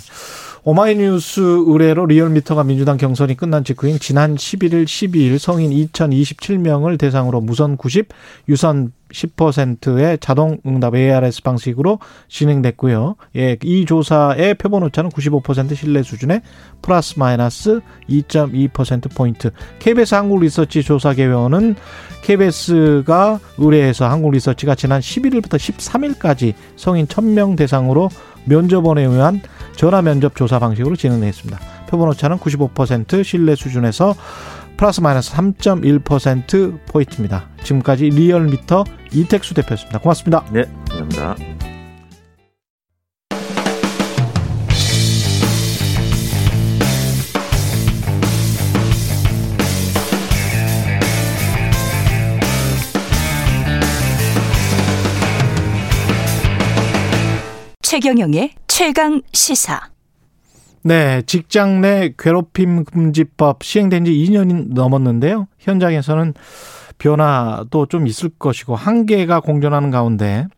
오마이뉴스 의뢰로 리얼미터가 민주당 경선이 끝난 직후인 지난 11일, 12일 성인 2027명을 대상으로 무선 90, 유선 10%의 자동 응답 ARS 방식으로 진행됐고요. 예, 이 조사의 표본 오차는 95% 신뢰 수준의 플러스 마이너스 2.2% 포인트. KBS 한국 리서치 조사 개요는 KBS가 의뢰해서 한국 리서치가 지난 11일부터 13일까지 성인 1000명 대상으로 면접원에 의한 전화 면접 조사 방식으로 진행했습니다. 표본 오차는 95% 신뢰 수준에서 플러스 마이너스 3.1% 포인트입니다. 지금까지 리얼미터 이택수 대표였습니다. 고맙습니다.
네, 감사합니다.
최경영의 최강 시사.
네, 직장 내 괴롭힘 금지법 시행된 지 2년이 넘었는데요. 현장에서는 변화도 좀 있을 것이고 한계가 공존하는 가운데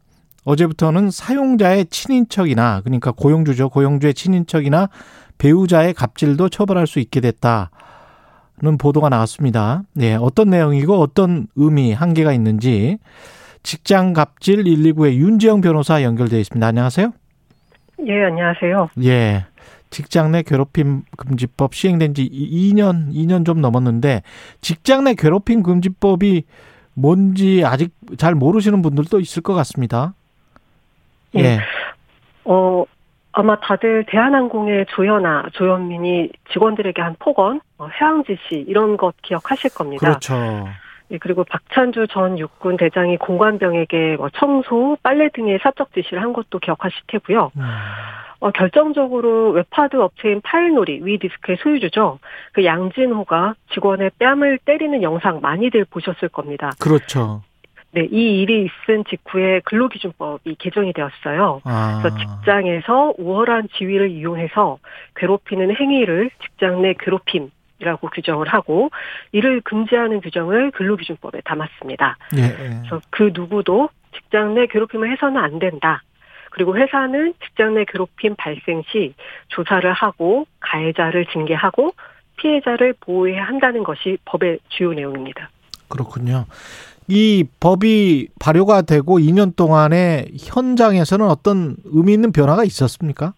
어제부터는 사용자의 친인척이나 그러니까 고용주죠. 고용주의 친인척이나 배우자의 갑질도 처벌할 수 있게 됐다는 보도가 나왔습니다. 네, 어떤 내용이고 어떤 의미, 한계가 있는지 직장 갑질 119의 윤지영 변호사 연결되어 있습니다. 안녕하세요.
예, 안녕하세요.
예. 직장 내 괴롭힘 금지법 시행된 지 2년, 2년 좀 넘었는데 직장 내 괴롭힘 금지법이 뭔지 아직 잘 모르시는 분들도 있을 것 같습니다. 예.
어, 아마 다들 대한항공의 조현아, 조현민이 직원들에게 한 폭언, 어, 해양 지시 이런 것 기억하실 겁니다.
그렇죠.
예, 그리고 박찬주 전 육군 대장이 공관병에게 뭐 청소, 빨래 등의 사적 지시를 한 것도 기억하실 테고요.
음.
어, 결정적으로 웹하드 업체인 파일노리, 위디스크의 소유주죠. 그 양진호가 직원의 뺨을 때리는 영상 많이들 보셨을 겁니다.
그렇죠.
네, 이 일이 있은 직후에 근로기준법이 개정이 되었어요.
아.
그래서 직장에서 우월한 지위를 이용해서 괴롭히는 행위를 직장 내 괴롭힘 이라고 규정을 하고 이를 금지하는 규정을 근로기준법에 담았습니다.
예, 예.
그래서 그 누구도 직장 내 괴롭힘을 해서는 안 된다. 그리고 회사는 직장 내 괴롭힘 발생 시 조사를 하고 가해자를 징계하고 피해자를 보호해야 한다는 것이 법의 주요 내용입니다.
그렇군요. 이 법이 발효가 되고 2년 동안에 현장에서는 어떤 의미 있는 변화가 있었습니까?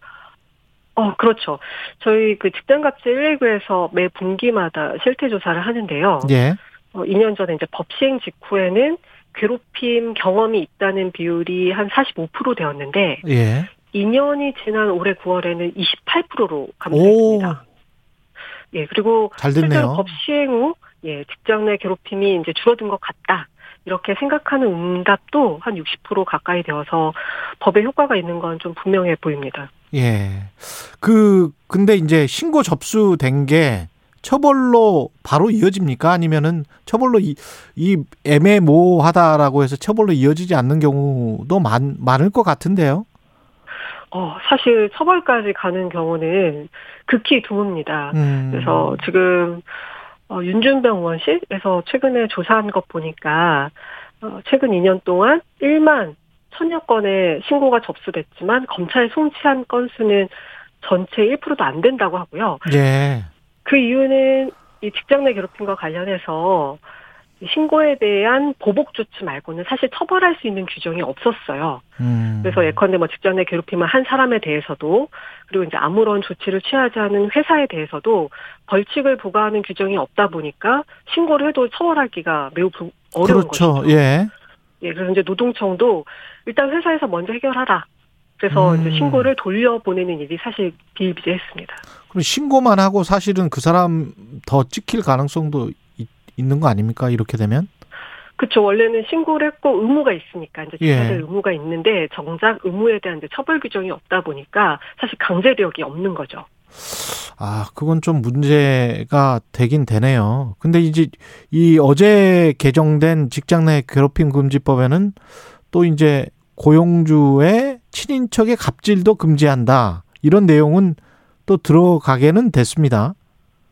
어, 그렇죠. 저희 그 직장갑질 119에서 매 분기마다 실태 조사를 하는데요.
예.
어, 2년 전에 이제 법 시행 직후에는 괴롭힘 경험이 있다는 비율이 한 45% 되었는데
예.
2년이 지난 올해 9월에는 28%로 감소했습니다.
오,
예, 그리고
잘
실제로
됐네요.
법 시행 후 예, 직장 내 괴롭힘이 이제 줄어든 것 같다. 이렇게 생각하는 응답도 한 60% 가까이 되어서 법에 효과가 있는 건 좀 분명해 보입니다.
예. 그 근데 이제 신고 접수된 게 처벌로 바로 이어집니까? 아니면은 처벌로 이, 이 애매모호하다라고 해서 처벌로 이어지지 않는 경우도 많, 많을 것 같은데요.
어, 사실 처벌까지 가는 경우는 극히 드뭅니다.
음.
그래서 지금 어, 윤준병 의원실에서 최근에 조사한 것 보니까 어, 최근 2년 동안 1만 천여 건의 신고가 접수됐지만 검찰에 송치한 건수는 전체 1%도 안 된다고 하고요.
예.
그 이유는 이 직장 내 괴롭힘과 관련해서 이 신고에 대한 보복 조치 말고는 사실 처벌할 수 있는 규정이 없었어요.
음.
그래서 예컨대 뭐 직장 내 괴롭힘을 한 사람에 대해서도 그리고 이제 아무런 조치를 취하지 않은 회사에 대해서도 벌칙을 부과하는 규정이 없다 보니까 신고를 해도 처벌하기가 매우 부- 어려운
그렇죠.
거죠.
예.
예, 그래서 이제 노동청도 일단 회사에서 먼저 해결하라. 그래서
음.
이제 신고를 돌려보내는 일이 사실 비일비재했습니다.
그럼 신고만 하고 사실은 그 사람 더 찍힐 가능성도 있, 있는 거 아닙니까? 이렇게 되면?
그렇죠. 원래는 신고를 했고 의무가 있으니까 이제
예.
지켜야 될 의무가 있는데 정작 의무에 대한 이제 처벌 규정이 없다 보니까 사실 강제력이 없는 거죠.
아, 그건 좀 문제가 되긴 되네요. 근데 이제 이 어제 개정된 직장 내 괴롭힘 금지법에는 또 이제 고용주의 친인척의 갑질도 금지한다. 이런 내용은 또 들어가게는 됐습니다.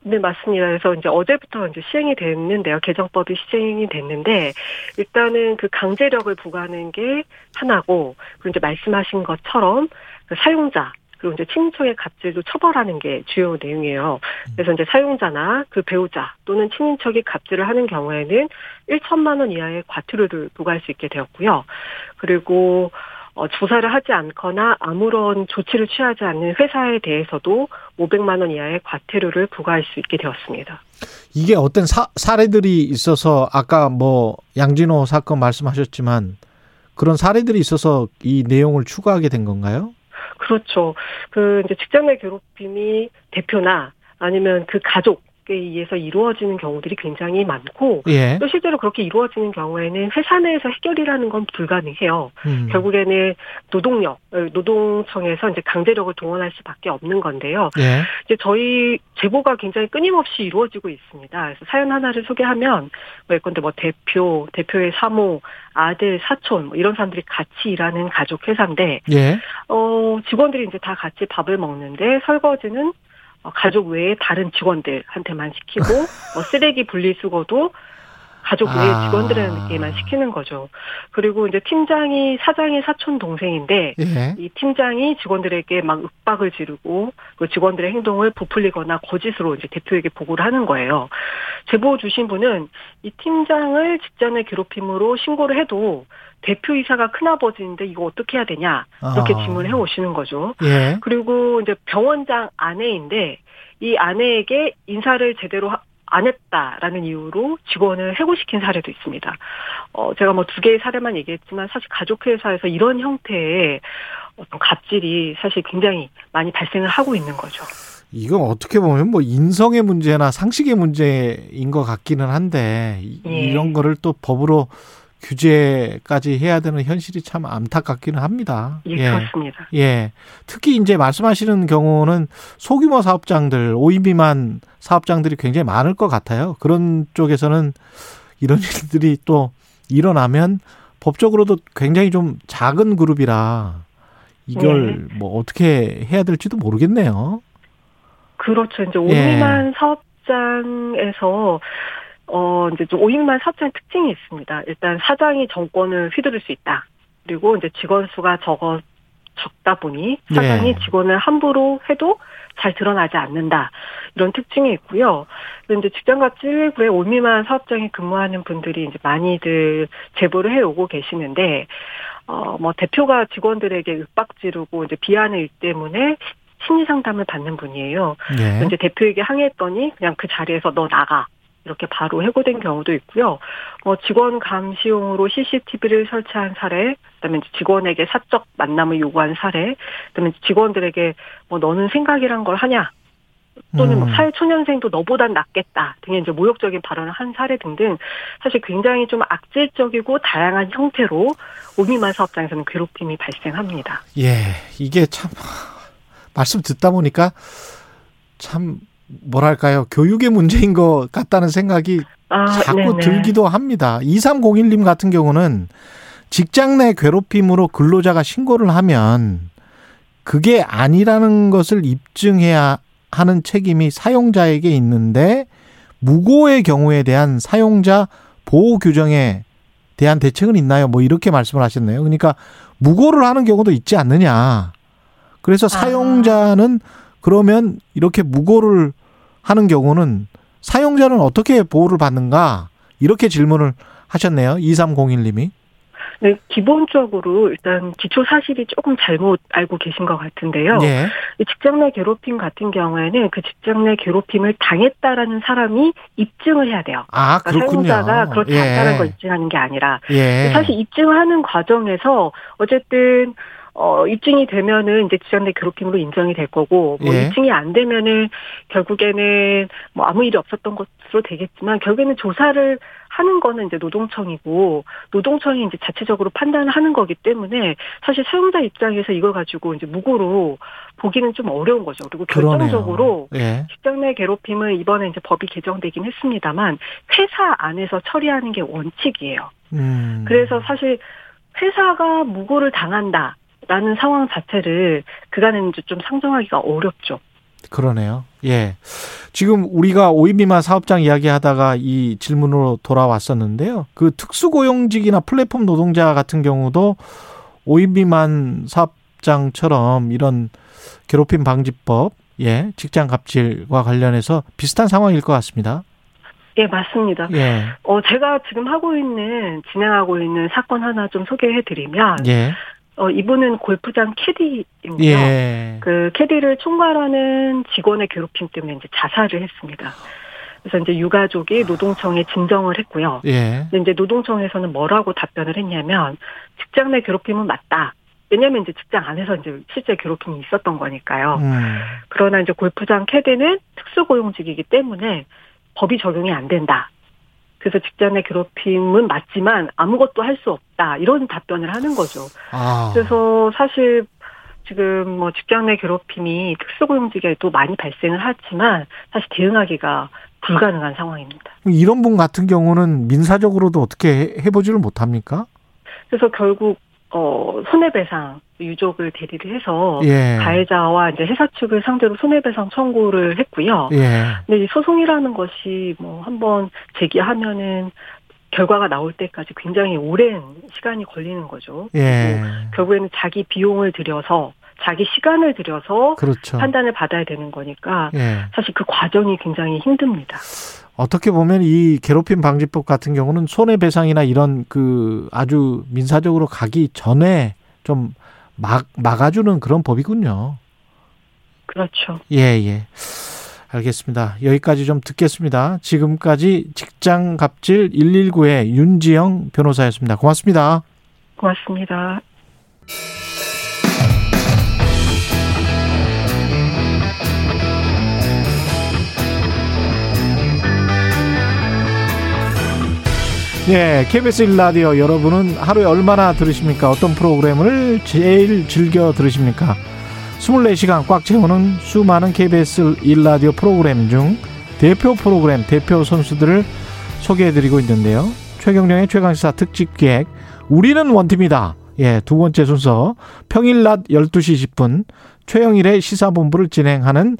네, 맞습니다. 그래서 이제 어제부터 이제 시행이 됐는데요. 개정법이 시행이 됐는데, 일단은 그 강제력을 부과하는 게 하나고, 그리고 이제 말씀하신 것처럼 그 사용자, 그리고 이제 친인척의 갑질도 처벌하는 게 주요 내용이에요. 그래서 이제 사용자나 그 배우자 또는 친인척이 갑질을 하는 경우에는 1천만 원 이하의 과태료를 부과할 수 있게 되었고요. 그리고 어, 조사를 하지 않거나 아무런 조치를 취하지 않는 회사에 대해서도 500만 원 이하의 과태료를 부과할 수 있게 되었습니다.
이게 어떤 사, 사례들이 있어서 아까 뭐 양진호 사건 말씀하셨지만 그런 사례들이 있어서 이 내용을 추가하게 된 건가요?
그렇죠. 그 이제 직장 내 괴롭힘이 대표나 아니면 그 가족에 의해서 이루어지는 경우들이 굉장히 많고
예.
또 실제로 그렇게 이루어지는 경우에는 회사 내에서 해결이라는 건 불가능해요.
음.
결국에는 노동력, 어, 노동청에서 이제 강제력을 동원할 수밖에 없는 건데요.
예.
이제 저희 제보가 굉장히 끊임없이 이루어지고 있습니다. 그래서 사연 하나를 소개하면 뭐 예컨대 뭐 대표, 대표의 사모, 아들, 사촌 뭐 이런 사람들이 같이 일하는 가족 회사인데
예.
어 직원들이 이제 다 같이 밥을 먹는데 설거지는 어, 가족 외에 다른 직원들한테만 시키고 뭐 쓰레기 분리수거도 가족 외의
아.
직원들에게만 시키는 거죠. 그리고 이제 팀장이 사장의 사촌 동생인데
예.
이 팀장이 직원들에게 막 윽박을 지르고 그 직원들의 행동을 부풀리거나 거짓으로 이제 대표에게 보고를 하는 거예요. 제보 주신 분은 이 팀장을 직장내 괴롭힘으로 신고를 해도 대표이사가 큰아버지인데 이거 어떻게 해야 되냐 이렇게
아.
질문을 해 오시는 거죠.
예.
그리고 이제 병원장 아내인데 이 아내에게 인사를 제대로 하- 안 했다라는 이유로 직원을 해고시킨 사례도 있습니다. 어, 제가 뭐 두 개의 사례만 얘기했지만 사실 가족회사에서 이런 형태의 어떤 갑질이 사실 굉장히 많이 발생을 하고 있는 거죠.
이건 어떻게 보면 뭐 인성의 문제나 상식의 문제인 것 같기는 한데 이-
예.
이런 거를 또 법으로 규제까지 해야 되는 현실이 참 안타깝기는 합니다.
예, 그렇습니다.
예. 특히 이제 말씀하시는 경우는 소규모 사업장들, 5인 미만 사업장들이 굉장히 많을 것 같아요. 그런 쪽에서는 이런 (laughs) 일들이 또 일어나면 법적으로도 굉장히 좀 작은 그룹이라 이걸
네.
뭐 어떻게 해야 될지도 모르겠네요.
그렇죠. 이제
예.
오미만 사업 사업 장에서 어 이제 좀 오인만 사업장 특징이 있습니다. 일단 사장이 정권을 휘두를 수 있다. 그리고 이제 직원 수가 적어 적다 보니 사장이
네.
직원을 함부로 해도 잘 드러나지 않는다. 이런 특징이 있고요. 그런데 직장갑질 119에 올미만 사업장에 근무하는 분들이 이제 많이들 제보를 해오고 계시는데, 어, 뭐, 대표가 직원들에게 윽박 지르고 이제 비하는 일 때문에 심리 상담을 받는 분이에요.
예.
이제 대표에게 항의했더니 그냥 그 자리에서 너 나가. 이렇게 바로 해고된 경우도 있고요. 뭐 직원 감시용으로 CCTV를 설치한 사례, 그다음에 직원에게 사적 만남을 요구한 사례, 그다음에 직원들에게 뭐 너는 생각이란 걸 하냐, 또는 뭐
음.
사회초년생도 너보단 낫겠다 등의 이제 모욕적인 발언을 한 사례 등등 사실 굉장히 좀 악질적이고 다양한 형태로 오미만 사업장에서는 괴롭힘이 발생합니다.
예, 이게 참 말씀 듣다 보니까 참 뭐랄까요 교육의 문제인 것 같다는 생각이
아,
자꾸
네네.
들기도 합니다. 2301님 같은 경우는 직장 내 괴롭힘으로 근로자가 신고를 하면 그게 아니라는 것을 입증해야 하는 책임이 사용자에게 있는데 무고의 경우에 대한 사용자 보호 규정에 대한 대책은 있나요? 뭐 이렇게 말씀을 하셨네요. 그러니까 무고를 하는 경우도 있지 않느냐. 그래서 사용자는 그러면 이렇게 무고를 하는 경우는 사용자는 어떻게 보호를 받는가? 이렇게 질문을 하셨네요. 2301님이.
네, 기본적으로 일단 기초 사실이 조금 잘못 알고 계신 것 같은데요.
예.
이 직장 내 괴롭힘 같은 경우에는 그 직장 내 괴롭힘을 당했다라는 사람이 입증을 해야 돼요.
아,
그러니까
그렇군요.
사용자가 그렇지
예.
않다는 걸 입증하는 게 아니라
예.
사실 입증하는 과정에서 어쨌든 어 입증이 되면은 이제 직장 내 괴롭힘으로 인정이 될 거고 뭐
예.
입증이 안 되면은 결국에는 뭐 아무 일이 없었던 것으로 되겠지만 결국에는 조사를 하는 거는 이제 노동청이고 노동청이 이제 자체적으로 판단을 하는 거기 때문에 사실 사용자 입장에서 이걸 가지고 이제 무고로 보기는 좀 어려운 거죠. 그리고. 결정적으로
예.
직장 내 괴롭힘을 이번에 이제 법이 개정되긴 했습니다만 회사 안에서 처리하는 게 원칙이에요.
음.
그래서 사실 회사가 무고를 당한다 라는 상황 자체를 그간에는 좀 상정하기가 어렵죠.
그러네요. 예. 지금 우리가 오이비만 사업장 이야기하다가 이 질문으로 돌아왔었는데요. 그 특수고용직이나 플랫폼 노동자 같은 경우도 오이비만 사업장처럼 이런 괴롭힘 방지법, 예, 직장 갑질과 관련해서 비슷한 상황일 것 같습니다.
예, 맞습니다.
예.
어, 제가 지금 하고 있는, 진행하고 있는 사건 하나 좀 소개해 드리면,
예.
어, 이분은 골프장 캐디입니다.
예.
그 캐디를 총괄하는 직원의 괴롭힘 때문에 이제 자살을 했습니다. 그래서 이제 유가족이 노동청에 진정을 했고요.
예.
근데 이제 노동청에서는 뭐라고 답변을 했냐면 직장 내 괴롭힘은 맞다. 왜냐하면 이제 직장 안에서 이제 실제 괴롭힘이 있었던 거니까요.
음.
그러나 이제 골프장 캐디는 특수고용직이기 때문에 법이 적용이 안 된다. 그래서 직장 내 괴롭힘은 맞지만 아무것도 할 수 없다. 이런 답변을 하는 거죠.
아.
그래서 사실 지금 뭐 직장 내 괴롭힘이 특수고용직에도 많이 발생을 하지만 사실 대응하기가 불가능한 상황입니다.
이런 분 같은 경우는 민사적으로도 어떻게 해- 해보지를 못합니까?
그래서 결국 어 손해배상 유족을 대리를 해서
예.
가해자와 이제 회사 측을 상대로 손해배상 청구를 했고요.
예.
근데 이 소송이라는 것이 뭐 한번 제기하면은 결과가 나올 때까지 굉장히 오랜 시간이 걸리는 거죠.
예.
결국에는 자기 비용을 들여서 자기 시간을 들여서
그렇죠.
판단을 받아야 되는 거니까
예.
사실 그 과정이 굉장히 힘듭니다.
어떻게 보면 이 괴롭힘 방지법 같은 경우는 손해배상이나 이런 그 아주 민사적으로 가기 전에 좀 막, 막아주는 그런 법이군요.
그렇죠.
예, 예. 알겠습니다. 여기까지 좀 듣겠습니다. 지금까지 직장 갑질 119의 윤지영 변호사였습니다. 고맙습니다.
고맙습니다.
예, KBS 1라디오 여러분은 하루에 얼마나 들으십니까? 어떤 프로그램을 제일 즐겨 들으십니까? 24시간 꽉 채우는 수많은 KBS 1라디오 프로그램 중 대표 프로그램, 대표 선수들을 소개해드리고 있는데요. 최경령의 최강시사 특집 기획, 우리는 원팀이다. 예, 두 번째 순서, 평일 낮 12시 10분, 최영일의 시사본부를 진행하는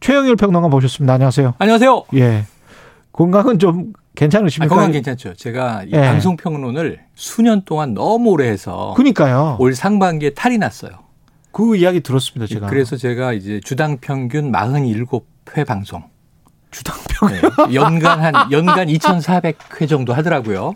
최영일 평론가 모셨습니다. 안녕하세요.
안녕하세요.
예. 건강은 좀 괜찮으십니까?
아, 건강 괜찮죠. 제가 이
예.
방송 평론을 수년 동안 너무 오래 해서
그러니까요.
올 상반기에 탈이 났어요.
그 이야기 들었습니다, 제가.
그래서 제가 이제 주당 평균 47회 방송.
주당
평균 연간 한 연간 2,400회 정도 하더라고요.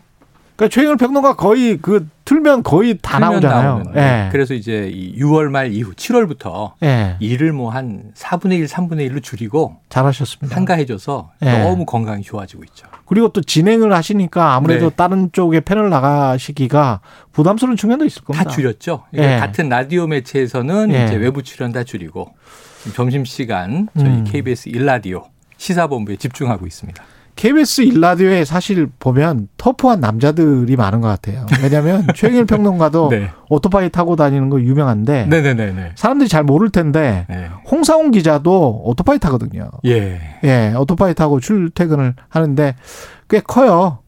그러니까 최영일 평론가 거의 그 틀면 거의 다
틀면
나오잖아요.
나오는.
예.
그래서 이제 이 6월 말 이후 7월부터
예.
일을 뭐 한 4분의 1, 3분의 1로 줄이고
잘하셨습니다.
한가해져서
예.
너무 건강이 좋아지고 있죠.
그리고 또 진행을 하시니까 아무래도
네.
다른 쪽에 패널 나가시기가 부담스러운 측면도 있을 겁니다.
다 줄였죠. 그러니까
예.
같은 라디오 매체에서는
예.
이제 외부 출연 다 줄이고 점심 시간 저희
음.
KBS 일라디오 시사본부에 집중하고 있습니다.
KBS 일라디오에 사실 보면 터프한 남자들이 많은 것 같아요. 왜냐하면 (laughs) 최영일 평론가도
네.
오토바이 타고 다니는 거 유명한데
네네네네.
사람들이 잘 모를 텐데
네.
홍사훈 기자도 오토바이 타거든요.
예.
예, 오토바이 타고 출퇴근을 하는데 꽤 커요.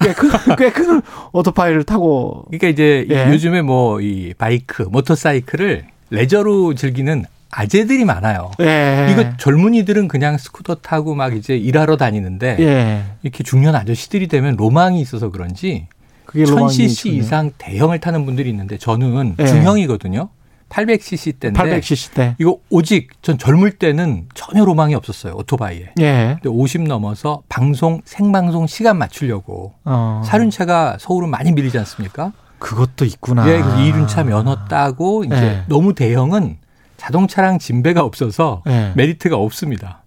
꽤 (laughs) 큰, 꽤큰 오토바이를 타고.
그러니까 이제 이
예.
요즘에 뭐 이 바이크, 모터사이클을 레저로 즐기는 아재들이 많아요.
예.
이거 젊은이들은 그냥 스쿠터 타고 막 이제 일하러 다니는데
예.
이렇게 중년 아저씨들이 되면 로망이 있어서 그런지
그게
1000cc
로망이군요.
이상 대형을 타는 분들이 있는데 저는
예.
중형이거든요. 800cc 대인데
800cc 대.
이거 오직 전 젊을 때는 전혀 로망이 없었어요. 오토바이에.
예.
근데 50 넘어서 방송 생방송 시간 맞추려고
어.
사륜차가 서울은 많이 밀리지 않습니까?
그것도 있구나.
예, 이륜차 면허 따고 이제
예.
너무 대형은 자동차랑 진배가 없어서
예.
메리트가 없습니다.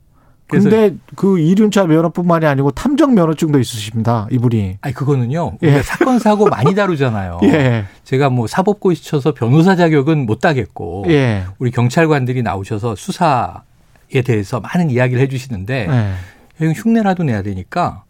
근데 그 이륜차 면허뿐만이 아니고 탐정 면허증도 있으십니다. 이분이.
아니 그거는요.
예.
우리가 사건 사고 많이 다루잖아요. (laughs)
예.
제가 뭐 사법고시 쳐서 변호사 자격은 못 따겠고
예.
우리 경찰관들이 나오셔서 수사에 대해서 많은 이야기를 해 주시는데
예.
형 흉내라도 내야 되니까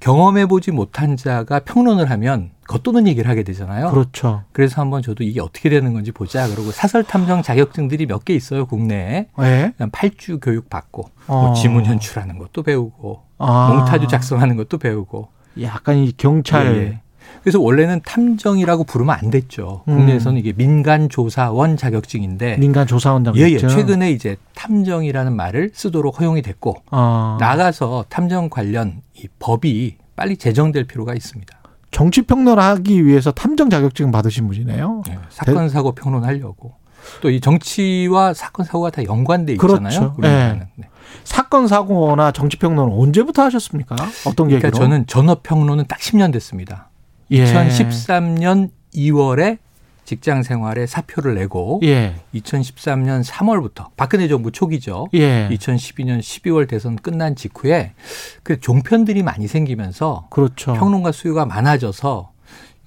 경험해 보지 못한 자가 평론을 하면 겉도는 얘기를 하게 되잖아요.
그렇죠.
그래서 한번 저도 이게 어떻게 되는 건지 보자. 그러고 사설 탐정 자격증들이 몇 개 있어요 국내에.
예.
그냥 팔주 교육 받고
어.
뭐 지문 현출하는 것도 배우고
아.
몽타주 작성하는 것도 배우고.
약간 이 경찰.
예, 예. 그래서 원래는 탐정이라고 부르면 안 됐죠.
음.
국내에서는 이게 민간조사원 자격증인데
민간 조사원
예, 예.
자격증.
최근에 이제 탐정이라는 말을 쓰도록 허용이 됐고
아.
나가서 탐정 관련 이 법이 빨리 제정될 필요가 있습니다.
정치 평론하기 위해서 탐정 자격증 받으신 분이네요.
예, 사건 사고 평론하려고 또 이 정치와 사건 사고가 다 연관돼 있잖아요.
그렇죠.
우리나라는. 네.
사건 사고나 정치 평론 언제부터 하셨습니까? 어떤 계기로?
그러니까 저는 전업 평론은 딱 10년 됐습니다.
예.
2013년 2월에 직장 생활에 사표를 내고
예.
2013년 3월부터 박근혜 정부 초기죠.
예.
2012년 12월 대선 끝난 직후에 그 종편들이 많이 생기면서
그렇죠.
평론가 수요가 많아져서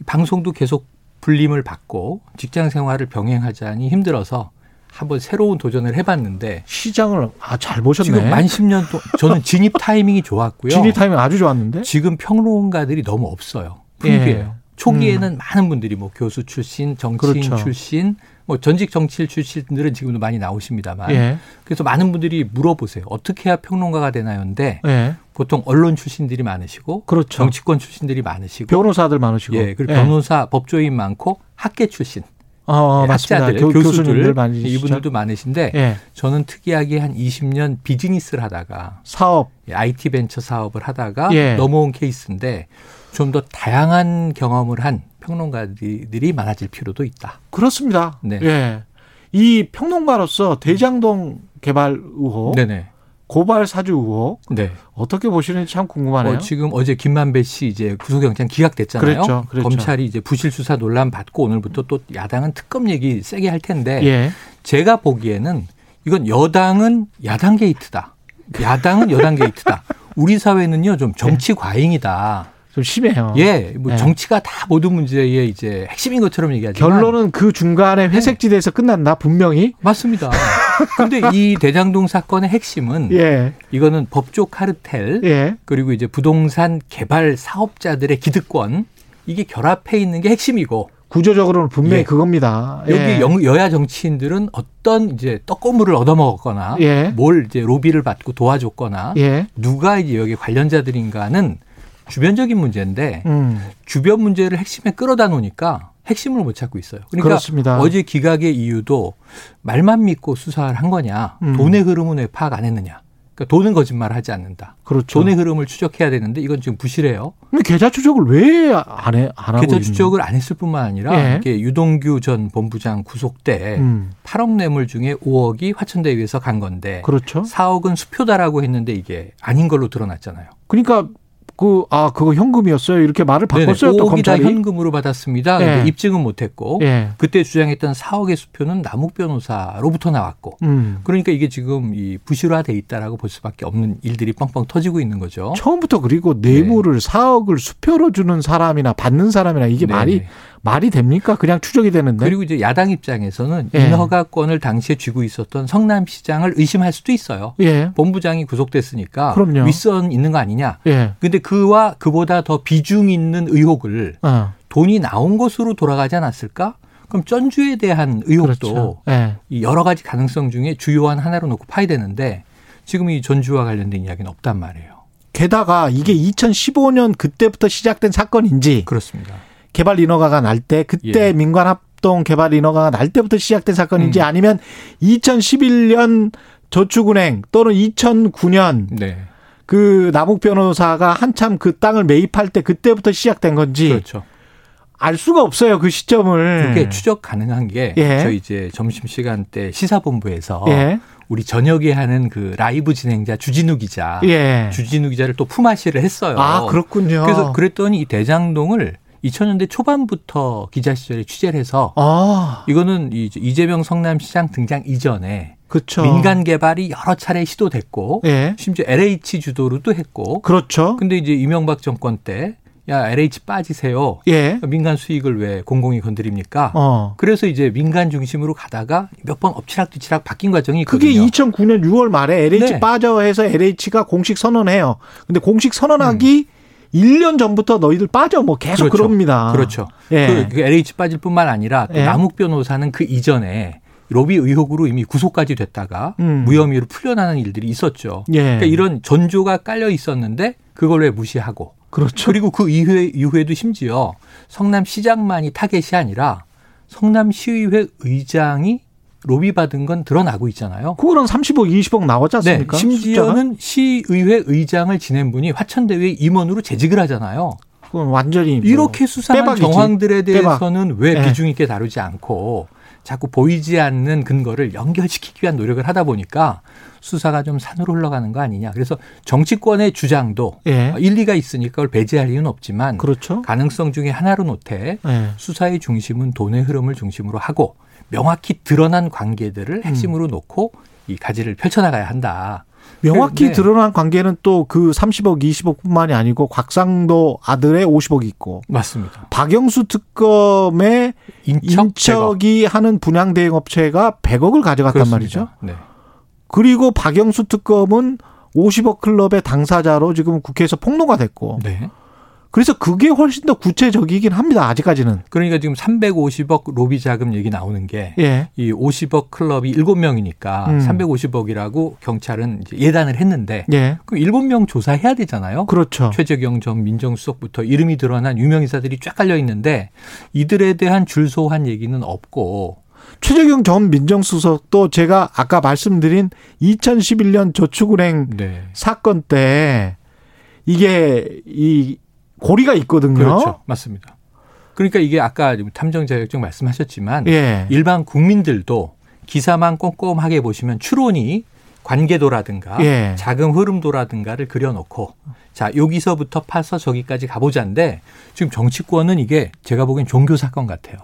방송도 계속 불림을 받고 직장 생활을 병행하자니 힘들어서 한번 새로운 도전을 해봤는데
시장을 아, 잘 보셨네.
지금 만 10년 동안 저는 진입 타이밍이 좋았고요. (laughs)
진입 타이밍 아주 좋았는데.
지금 평론가들이 너무 없어요.
예.
풍부해요. 초기에는 많은 분들이 뭐 교수 출신, 정치인
그렇죠.
출신, 뭐 전직 정치인 출신들은 지금도 많이 나오십니다만.
예.
그래서 많은 분들이 물어보세요. 어떻게 해야 평론가가 되나요인데
예.
보통 언론 출신들이 많으시고
그렇죠.
정치권 출신들이 많으시고
변호사들 많으시고.
예, 그리고
예.
변호사, 법조인 많고 학계 출신,
어,
예. 학자들,
교, 많으시죠.
이분들도 많으신데
예.
저는 특이하게 한 20년 비즈니스를 하다가
사업.
예, IT 벤처 사업을 하다가
예.
넘어온 케이스인데 좀 더 다양한 경험을 한 평론가들이 많아질 필요도 있다.
그렇습니다.
네.
예. 이 평론가로서 대장동 개발 의혹,
네네.
고발 사주 의혹
네.
어떻게 보시는지 참 궁금하네요.
어, 지금 어제 김만배 씨 이제 구속영장 기각됐잖아요.
그랬죠, 그랬죠.
검찰이 이제 부실 수사 논란 받고 오늘부터 또 야당은 특검 얘기 세게 할 텐데
예.
제가 보기에는 이건 여당은 야당 게이트다. 야당은 여당 게이트다. 우리 사회는요 좀 정치 과잉이다.
좀 심해요.
예, 뭐
예.
정치가 다 모든 문제의 이제 핵심인 것처럼 얘기하지만
결론은 그 중간에 회색지대에서 끝난다 분명히.
맞습니다. (laughs) 근데 이 대장동 사건의 핵심은
예.
이거는 법조 카르텔
예.
그리고 이제 부동산 개발 사업자들의 기득권 이게 결합해 있는 게 핵심이고
구조적으로는 분명히
예.
그겁니다.
여기
예.
영- 여야 정치인들은 어떤 이제 떡고물을 얻어먹었거나
예.
뭘 이제 로비를 받고 도와줬거나
예.
누가 이제 여기 관련자들인가는 주변적인 문제인데
음.
주변 문제를 핵심에 끌어다 놓으니까 핵심을 못 찾고 있어요. 그러니까
그렇습니다.
어제 기각의 이유도 말만 믿고 수사를 한 거냐,
음.
돈의 흐름은 왜 파악 안 했느냐. 그러니까 돈은 거짓말을 하지 않는다.
그렇죠.
돈의 흐름을 추적해야 되는데 이건 지금 부실해요.
근데 계좌 추적을 왜 안 해, 안 하고
계좌 추적을 안 했을 뿐만 아니라
예.
이게 유동규 전 본부장 구속 때
음.
8억 뇌물 중에 5억이 화천대유에서 간 건데
그렇죠.
4억은 수표다라고 했는데 이게 아닌 걸로 드러났잖아요.
그러니까 그아 그거 현금이었어요. 이렇게 말을 바꿨어요. 또
5억이 다
검찰이.
현금으로 받았습니다.
예.
근데 입증은 못했고
예.
그때 주장했던 4억의 수표는 남욱 변호사로부터 나왔고
음.
그러니까 이게 지금 이 부실화돼 있다라고 볼 수밖에 없는 일들이 뻥뻥 터지고 있는 거죠.
처음부터 그리고 뇌물을 4억을 수표로 주는 사람이나 받는 사람이나 이게
네,
말이
네.
말이 됩니까? 그냥 추적이 되는데.
그리고 이제 야당 입장에서는
예.
인허가권을 당시에 쥐고 있었던 성남시장을 의심할 수도 있어요.
예.
본부장이 구속됐으니까
그럼요.
윗선 있는 거 아니냐.
예.
근데 그와 그보다 더 비중 있는 의혹을
어.
돈이 나온 것으로 돌아가지 않았을까? 그럼 전주에 대한 의혹도
그렇죠. 예.
이 여러 가지 가능성 중에 주요한 하나로 놓고 파야 되는데 지금 이 전주와 관련된 이야기는 없단 말이에요.
게다가 이게 2015년 그때부터 시작된 사건인지
그렇습니다.
개발 인허가가 날 때 그때
예.
민관 합동 개발 인허가가 날 때부터 시작된 사건인지
음.
아니면 2011년 저축은행 또는 2009년
네.
그 남욱 변호사가 한참 그 땅을 매입할 때 그때부터 시작된 건지
그렇죠.
알 수가 없어요 그 시점을.
그게 추적 가능한 게
예.
저희 이제 점심 시간 때 시사본부에서
예.
우리 저녁에 하는 그 라이브 진행자 주진우 기자,
예.
주진우 기자를 또 품앗이를 했어요.
아 그렇군요.
그래서 그랬더니 이 대장동을 2000년대 초반부터 기자 시절에 취재를 해서
아
이거는 이 이재명 성남시장 등장 이전에
그렇죠.
민간 개발이 여러 차례 시도됐고
예.
심지어 LH 주도로도 했고
그렇죠.
근데 이제 이명박 정권 때 야 LH 빠지세요.
예.
민간 수익을 왜 공공이 건드립니까?
어.
그래서 이제 민간 중심으로 가다가 몇 번 엎치락뒤치락 바뀐 과정이
그게
있거든요.
2009년 6월 말에 LH
네.
빠져 해서 LH가 공식 선언해요. 근데 공식 선언하기 1년 전부터 너희들 빠져 뭐 계속
음. 그렇죠.
그럽니다
그렇죠.
예.
그, 그 LH 빠질 뿐만 아니라 또
예.
남욱 변호사는 그 이전에 로비 의혹으로 이미 구속까지 됐다가
음.
무혐의로 풀려나는 일들이 있었죠.
예.
그러니까 이런 전조가 깔려 있었는데 그걸 왜 무시하고
그렇죠.
그리고 그 이후에 이후에도 심지어 성남시장만이 타겟이 아니라 성남시의회 의장이 로비 받은 건 드러나고 있잖아요.
그거는 30억, 20억 나왔지
네,
않습니까?
심지어는 시의회 의장을 지낸 분이 화천대유의 임원으로 재직을 하잖아요.
그건 완전히 뭐
이렇게 수상한
빼박이지.
정황들에
빼박.
대해서는 왜
네.
비중 있게 다루지 않고 자꾸 보이지 않는 근거를 연결시키기 위한 노력을 하다 보니까 수사가 좀 산으로 흘러가는 거 아니냐. 그래서 정치권의 주장도
예.
일리가 있으니까 그걸 배제할 이유는 없지만
그렇죠.
가능성 중에 하나로 놓되
예.
수사의 중심은 돈의 흐름을 중심으로 하고 명확히 드러난 관계들을 핵심으로 놓고 이 가지를 펼쳐나가야 한다.
명확히
네.
드러난 관계는 또 그 30억, 20억뿐만이 아니고 곽상도 아들의 50억이 있고
맞습니다.
박영수 특검의
인척,
인척이 하는 분양 대행 업체가 100억을 가져갔단
그렇습니다.
말이죠.
네.
그리고 박영수 특검은 50억 클럽의 당사자로 지금 국회에서 폭로가 됐고
네.
그래서 그게 훨씬 더 구체적이긴 합니다. 아직까지는.
그러니까 지금 350억 로비 자금 얘기 나오는 게
예.
이 50억 클럽이 7명이니까
음.
350억이라고 경찰은 이제 예단을 했는데
예.
그 7명 조사해야 되잖아요.
그렇죠.
최재경 전 민정수석부터 이름이 드러난 유명 인사들이 쫙 깔려 있는데 이들에 대한 줄소한 얘기는 없고
최재경 전 민정수석도 제가 아까 말씀드린 2011년 저축은행
네.
사건 때 이게 이 고리가 있거든요.
그렇죠. 맞습니다. 그러니까 이게 아까 탐정 자격증 말씀하셨지만
예.
일반 국민들도 기사만 꼼꼼하게 보시면 추론이 관계도라든가
예.
자금 흐름도라든가를 그려놓고 자 여기서부터 파서 저기까지 가보자인데 지금 정치권은 이게 제가 보기엔 종교 사건 같아요.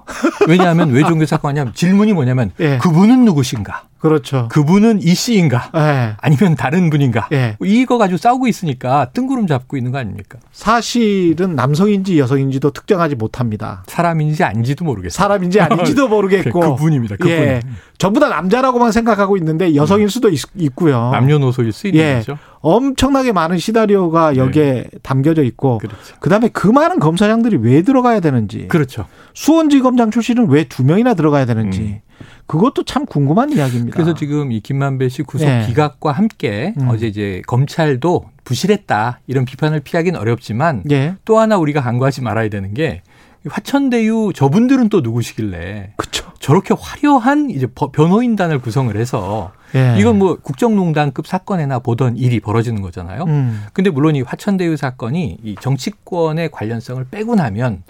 왜냐하면 왜 종교 사건이냐면 질문이 뭐냐면 (laughs)
예.
그분은 누구신가?
그렇죠.
그분은 이 씨인가?
예.
아니면 다른 분인가?
예.
이거 가지고 싸우고 있으니까 뜬구름 잡고 있는 거 아닙니까?
사실은 남성인지 여성인지도 특정하지 못합니다.
사람인지 아닌지도 모르겠어요.
사람인지 아닌지도 (laughs) 모르겠고.
그분입니다. 그분.
예. 전부 다 남자라고만 생각하고 있는데 여성일 수도 있, 고요
남녀노소일 수 있는
예.
거죠.
엄청나게 많은 시나리오가 여기에 담겨져 있고
그렇죠.
그다음에 그 많은 검사장들이 왜 들어가야 되는지
그렇죠.
수원지검장 출신은 왜 두 명이나 들어가야 되는지 그것도 참 궁금한 이야기입니다.
그래서 지금 이 김만배 씨 구속
예.
기각과 함께
음.
어제 이제 검찰도 부실했다 이런 비판을 피하기는 어렵지만
예.
또 하나 우리가 간과하지 말아야 되는 게 화천대유 저분들은 또 누구시길래
그쵸.
저렇게 화려한 이제 버- 변호인단을 구성을 해서
예.
이건 뭐 국정농단급 사건에나 보던 일이 벌어지는 거잖아요.
음.
근데 물론 이 화천대유 사건이 이 정치권의 관련성을 빼고 나면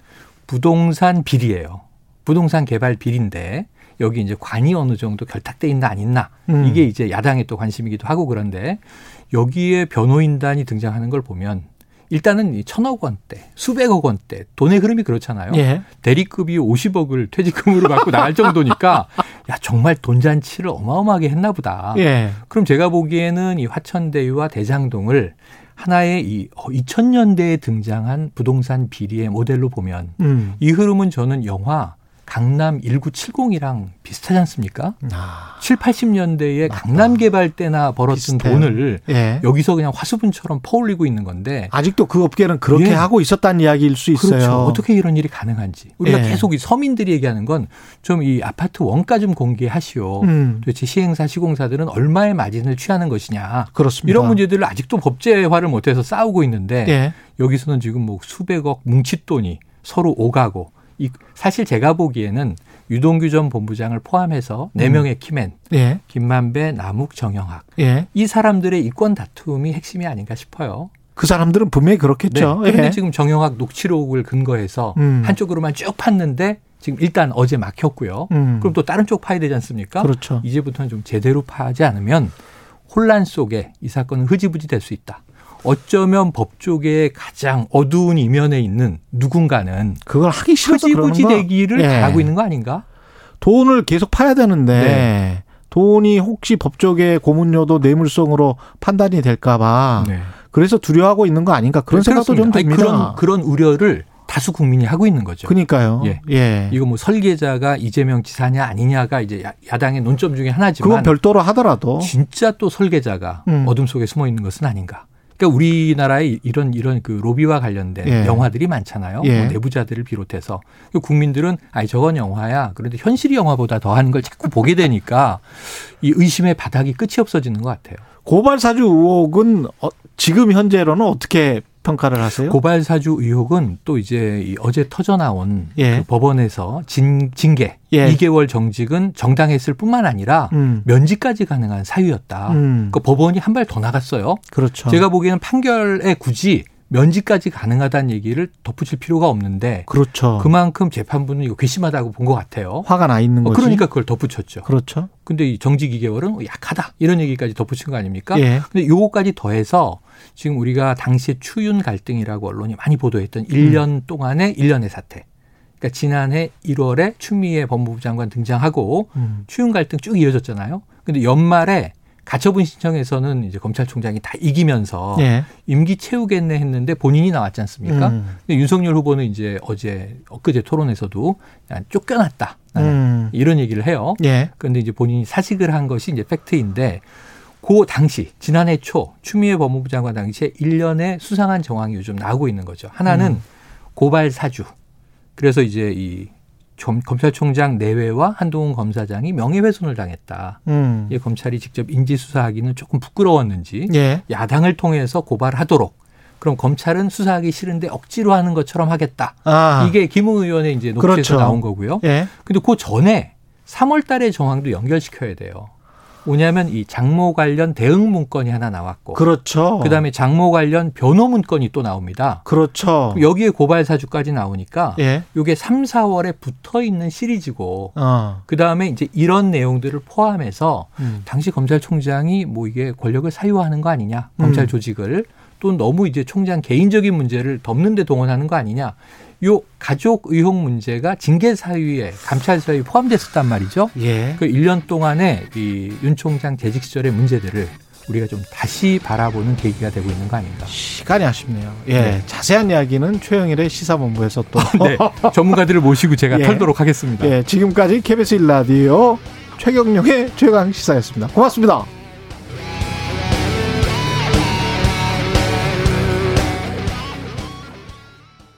부동산 비리예요. 부동산 개발 비리인데 여기 이제 관이 어느 정도 결탁돼 있나 안 있나
음.
이게 이제 야당의 또 관심이기도 하고 그런데 여기에 변호인단이 등장하는 걸 보면 일단은 이 천억 원대, 수백억 원대 돈의 흐름이 그렇잖아요.
예.
대리급이 50억을 퇴직금으로 받고 나갈 정도니까 (laughs) 야 정말 돈 잔치를 어마어마하게 했나 보다.
예.
그럼 제가 보기에는 이 화천대유와 대장동을 하나의 이 2000년대에 등장한 부동산 비리의 모델로 보면
음.
이 흐름은 저는 영화 강남 1970이랑 비슷하지 않습니까?
아.
7, 80년대에 강남 개발 때나 벌었던
비슷해요.
돈을
예.
여기서 그냥 화수분처럼 퍼올리고 있는 건데
아직도 그 업계는 그렇게
예.
하고 있었다는 이야기일 수 있어요.
그렇죠. 어떻게 이런 일이 가능한지. 우리가
예.
계속 이 서민들이 얘기하는 건 좀 이 아파트 원가 좀 공개하시오.
음.
도대체 시행사, 시공사들은 얼마의 마진을 취하는 것이냐.
그렇습니다.
이런 문제들을 아직도 법제화를 못해서 싸우고 있는데
예.
여기서는 지금 뭐 수백억 뭉칫돈이 서로 오가고 이 사실 제가 보기에는 유동규 전 본부장을 포함해서 네
음.
명의 키맨
예.
김만배, 남욱, 정영학
예.
이 사람들의 이권 다툼이 핵심이 아닌가 싶어요.
그 사람들은 분명히 그렇겠죠.
네. 그런데
예.
지금 정영학 녹취록을 근거해서
음.
한쪽으로만 쭉 팠는데 지금 일단 어제 막혔고요.
음.
그럼 또 다른 쪽 파야 되지 않습니까?
그렇죠.
이제부터는 좀 제대로 파지 않으면 혼란 속에 이 사건은 흐지부지 될 수 있다. 어쩌면 법조계의 가장 어두운 이면에 있는 누군가는
그걸 하기 싫어서
흐지부지
거.
되기를
예.
바라고 있는 거 아닌가?
돈을 계속 파야 되는데
네.
돈이 혹시 법조계 고문료도 뇌물성으로 판단이 될까봐
네.
그래서 두려워하고 있는 거 아닌가 그런 생각도 좀
그렇습니다. 아니,
듭니다.
그런 그런 우려를 다수 국민이 하고 있는 거죠.
그러니까요.
예.
예.
이거 뭐 설계자가 이재명 지사냐 아니냐가 이제 야- 야당의 논점 중에 하나지만
그건 별도로 하더라도
진짜 또 설계자가
음.
어둠 속에 숨어 있는 것은 아닌가. 그러니까 우리나라에 이런 이런 그 로비와 관련된
예.
영화들이 많잖아요.
예.
뭐 내부자들을 비롯해서 국민들은 아니 저건 영화야. 그런데 현실이 영화보다 더 하는 걸 자꾸 보게 되니까 이 의심의 바닥이 끝이 없어지는 것 같아요.
고발 사주 의혹은 어, 지금 현재로는 어떻게 평가를 하세요?
고발 사주 의혹은 또 이제 이 어제 터져 나온
예.
그 법원에서 진, 징계
예.
2개월 정직은 정당했을 뿐만 아니라
음.
면직까지 가능한 사유였다.
음.
그 법원이 한 발 더 나갔어요.
그렇죠.
제가 보기에는 판결에 굳이 면직까지 가능하다는 얘기를 덧붙일 필요가 없는데
그렇죠.
그만큼 재판부는 이거 괘씸하다고 본 것 같아요.
화가 나 있는
어,
거지.
그러니까 그걸 덧붙였죠.
그렇죠.
근데 이 정직 2개월은 약하다 이런 얘기까지 덧붙인 거 아닙니까?
예.
근데 요거까지 더해서 지금 우리가 당시에 추윤 갈등이라고 언론이 많이 보도했던 1년
음.
동안의 일련의 사태. 그러니까 지난해 1월에 추미애 법무부 장관 등장하고
음.
추윤 갈등 쭉 이어졌잖아요. 근데 연말에 가처분 신청에서는 이제 검찰총장이 다 이기면서
예.
임기 채우겠네 했는데 본인이 나왔지 않습니까?
음.
근데 윤석열 후보는 이제 어제 엊그제 토론에서도 야, 쫓겨났다. 나는
음.
이런 얘기를 해요.
예.
그런데 이제 본인이 사직을 한 것이 이제 팩트인데 그 당시 지난해 초 추미애 법무부 장관 당시에 일련의 수상한 정황이 요즘 나오고 있는 거죠. 하나는
음.
고발 사주. 그래서 이제 이 점- 검찰총장 내외와 한동훈 검사장이 명예훼손을 당했다.
음.
이 검찰이 직접 인지 수사하기는 조금 부끄러웠는지
예.
야당을 통해서 고발하도록 그럼 검찰은 수사하기 싫은데 억지로 하는 것처럼 하겠다.
아.
이게 김웅 의원의 이제 녹취에서
그렇죠.
나온 거고요.
예.
근데 그 전에 3월 달의 정황도 연결시켜야 돼요. 뭐냐면 이 장모 관련 대응 문건이 하나 나왔고
그렇죠.
그다음에 장모 관련 변호 문건이 또 나옵니다.
그렇죠.
여기에 고발 사주까지 나오니까
예.
이게 3, 4월에 붙어 있는 시리즈고
어.
그다음에 이제 이런 내용들을 포함해서
음.
당시 검찰총장이 뭐 이게 권력을 사유하는 거 아니냐 검찰
음.
조직을 또 너무 이제 총장 개인적인 문제를 덮는데 동원하는 거 아니냐 요 가족 의혹 문제가 징계 사유에 감찰 사유에 포함됐었단 말이죠.
예.
그 1년 동안의 이윤 총장 재직 시절의 문제들을 우리가 좀 다시 바라보는 계기가 되고 있는 거 아닌가.
시간이 아쉽네요. 예.
네.
자세한 이야기는 최영일의 시사본부에서 또
네, 전문가들을 모시고 제가 (laughs)
예.
털도록 하겠습니다.
예, 지금까지 KBS 일라디오 최경룡의 최강 시사였습니다. 고맙습니다.